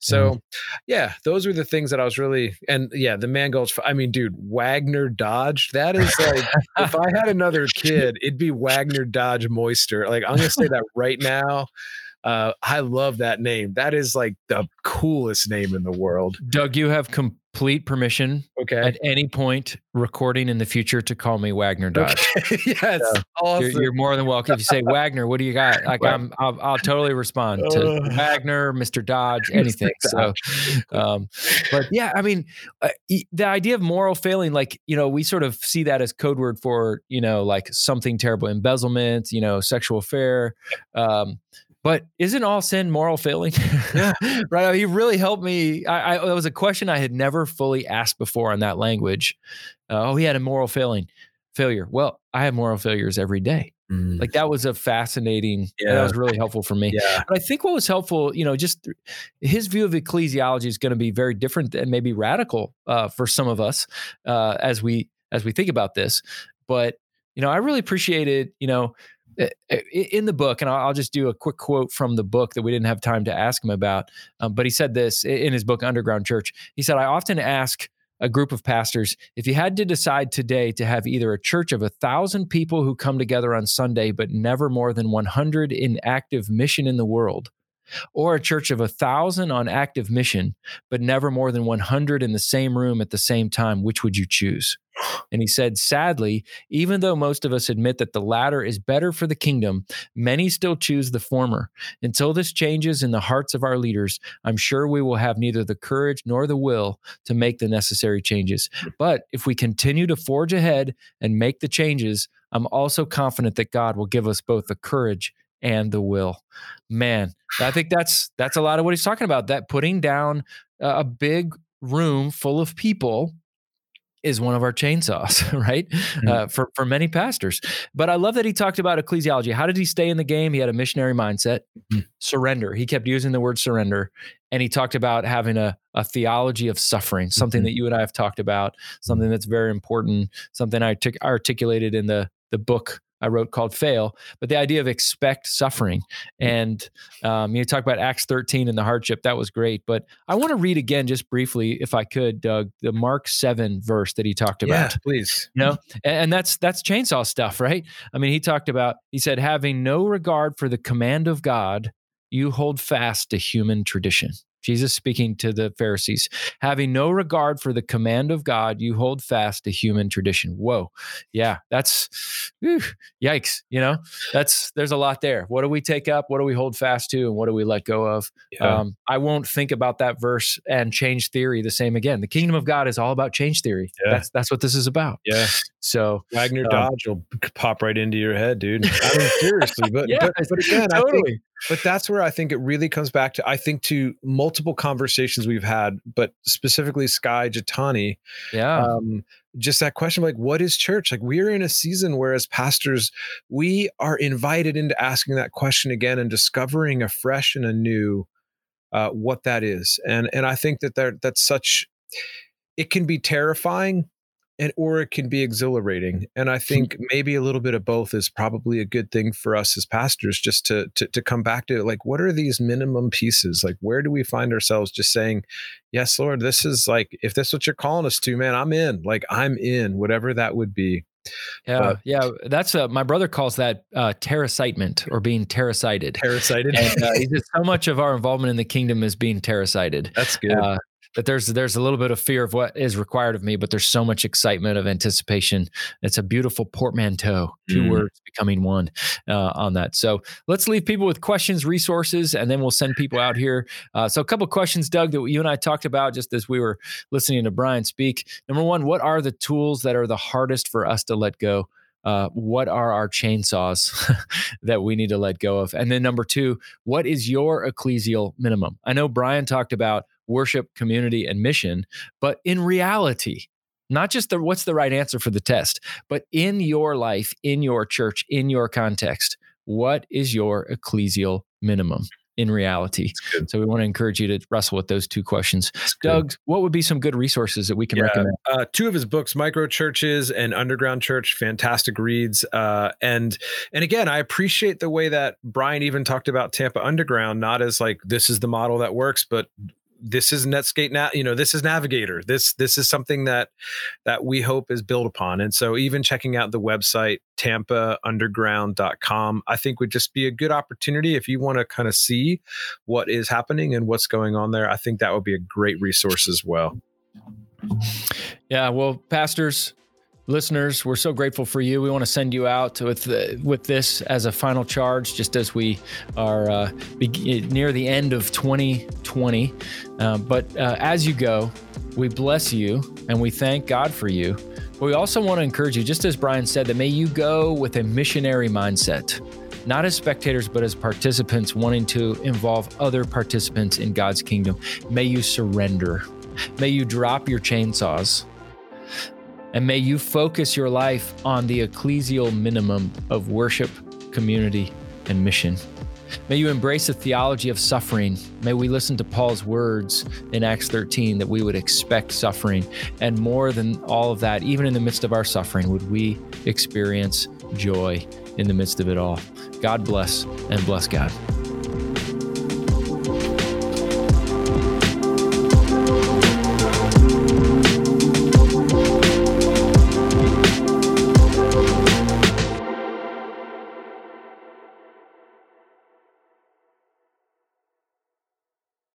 A: So, mm. yeah, those are the things that I was really and yeah, the Mangolds. I mean, dude, Wagner Dodge. That is like if I had another kid, it'd be Wagner Dodge Moister. Like I'm gonna say that right now. Uh, I love that name. That is like the coolest name in the world.
B: Doug, you have complete permission
A: okay.
B: at any point recording in the future to call me Wagner Dodge.
A: Okay. yes. So
B: awesome. you're, you're, more than welcome. If you say Wagner, what do you got? Like I'm, I'll, I'll totally respond to uh, Wagner, Mr. Dodge, anything. so, um, but yeah, I mean, uh, the idea of moral failing, like, you know, we sort of see that as code word for, you know, like something terrible, embezzlement, you know, sexual affair, um, but isn't all sin moral failing?
A: Yeah.
B: right. He really helped me. I, I, it was a question I had never fully asked before in that language. Uh, oh, he had a moral failing failure. Well, I have moral failures every day. Mm. Like that was a fascinating, yeah. that was really helpful for me.
A: Yeah.
B: But I think what was helpful, you know, just his view of ecclesiology is going to be very different and maybe radical uh, for some of us uh, as we as we think about this. But you know, I really appreciated, you know, in the book, and I'll just do a quick quote from the book that we didn't have time to ask him about. Um, but he said this in his book, Underground Church. He said, I often ask a group of pastors if you had to decide today to have either a church of a thousand people who come together on Sunday, but never more than 100 in active mission in the world, or a church of a thousand on active mission, but never more than 100 in the same room at the same time, which would you choose? And he said, sadly, even though most of us admit that the latter is better for the kingdom, many still choose the former. Until this changes in the hearts of our leaders, I'm sure we will have neither the courage nor the will to make the necessary changes. But if we continue to forge ahead and make the changes, I'm also confident that God will give us both the courage and the will. Man, I think that's that's a lot of what he's talking about. That putting down a big room full of people is one of our chainsaws, right? Mm-hmm. Uh, for for many pastors. But I love that he talked about ecclesiology. How did he stay in the game? He had a missionary mindset, mm-hmm. surrender. He kept using the word surrender, and he talked about having a a theology of suffering, something mm-hmm. that you and I have talked about, something that's very important, something I articulated in the the book I wrote called Fail, but the idea of expect suffering. Mm. And um, you talk about Acts 13 and the hardship. That was great. But I want to read again, just briefly, if I could, Doug, the Mark 7 verse that he talked about.
A: Yeah, please.
B: You know, and, and that's that's chainsaw stuff, right? I mean, he talked about, he said, having no regard for the command of God, you hold fast to human tradition. Jesus speaking to the Pharisees, having no regard for the command of God, you hold fast to human tradition. Whoa. Yeah, that's whew, yikes. You know, that's there's a lot there. What do we take up? What do we hold fast to? And what do we let go of? Yeah. Um, I won't think about that verse and change theory the same again. The kingdom of God is all about change theory. Yeah. That's that's what this is about.
A: Yeah.
B: So
A: Wagner um, Dodge will pop right into your head, dude. I mean, seriously, but, yeah, but, but again, totally. I think, but that's where I think it really comes back to. I think to multiple conversations we've had, but specifically Skye Jethani.
B: Yeah.
A: Um, just that question like what is church like we're in a season where as pastors we are invited into asking that question again and discovering afresh and anew uh, what that is and and i think that there that's such it can be terrifying and or it can be exhilarating and i hmm. think maybe a little bit of both is probably a good thing for us as pastors just to, to to come back to like what are these minimum pieces like where do we find ourselves just saying yes lord this is like if this is what you're calling us to man i'm in like i'm in whatever that would be
B: yeah, but, yeah, that's uh, my brother calls that uh, terracitement or being terracited.
A: Terracited.
B: And, uh, so much of our involvement in the kingdom is being terracited.
A: That's good. Uh,
B: that there's there's a little bit of fear of what is required of me, but there's so much excitement of anticipation. It's a beautiful portmanteau, two mm. words becoming one uh, on that. So let's leave people with questions, resources, and then we'll send people out here. Uh, so a couple questions, Doug, that you and I talked about just as we were listening to Brian speak. Number one, what are the tools that are the hardest for us to let go? Uh, what are our chainsaws that we need to let go of? And then number two, what is your ecclesial minimum? I know Brian talked about worship, community, and mission. But in reality, not just the what's the right answer for the test, but in your life, in your church, in your context, what is your ecclesial minimum? in reality. So we want to encourage you to wrestle with those two questions. Doug, what would be some good resources that we can yeah, recommend?
A: Uh, two of his books, Micro Churches and Underground Church, fantastic reads. Uh, and and again, I appreciate the way that Brian even talked about Tampa Underground, not as like this is the model that works, but this is Netscape now, you know, this is Navigator. This this is something that that we hope is built upon. And so even checking out the website tampaunderground.com, I think would just be a good opportunity if you want to kind of see what is happening and what's going on there. I think that would be a great resource as well.
B: Yeah, well, pastors, listeners, we're so grateful for you. We want to send you out with with this as a final charge, just as we are uh, be- near the end of 2020. Uh, but uh, as you go, we bless you and we thank God for you. But we also want to encourage you, just as Brian said, that may you go with a missionary mindset. Not as spectators, but as participants wanting to involve other participants in God's kingdom. May you surrender. May you drop your chainsaws and may you focus your life on the ecclesial minimum of worship, community, and mission. May you embrace the theology of suffering. May we listen to Paul's words in Acts 13 that we would expect suffering. And more than all of that, even in the midst of our suffering, would we experience joy in the midst of it all. God bless and bless God.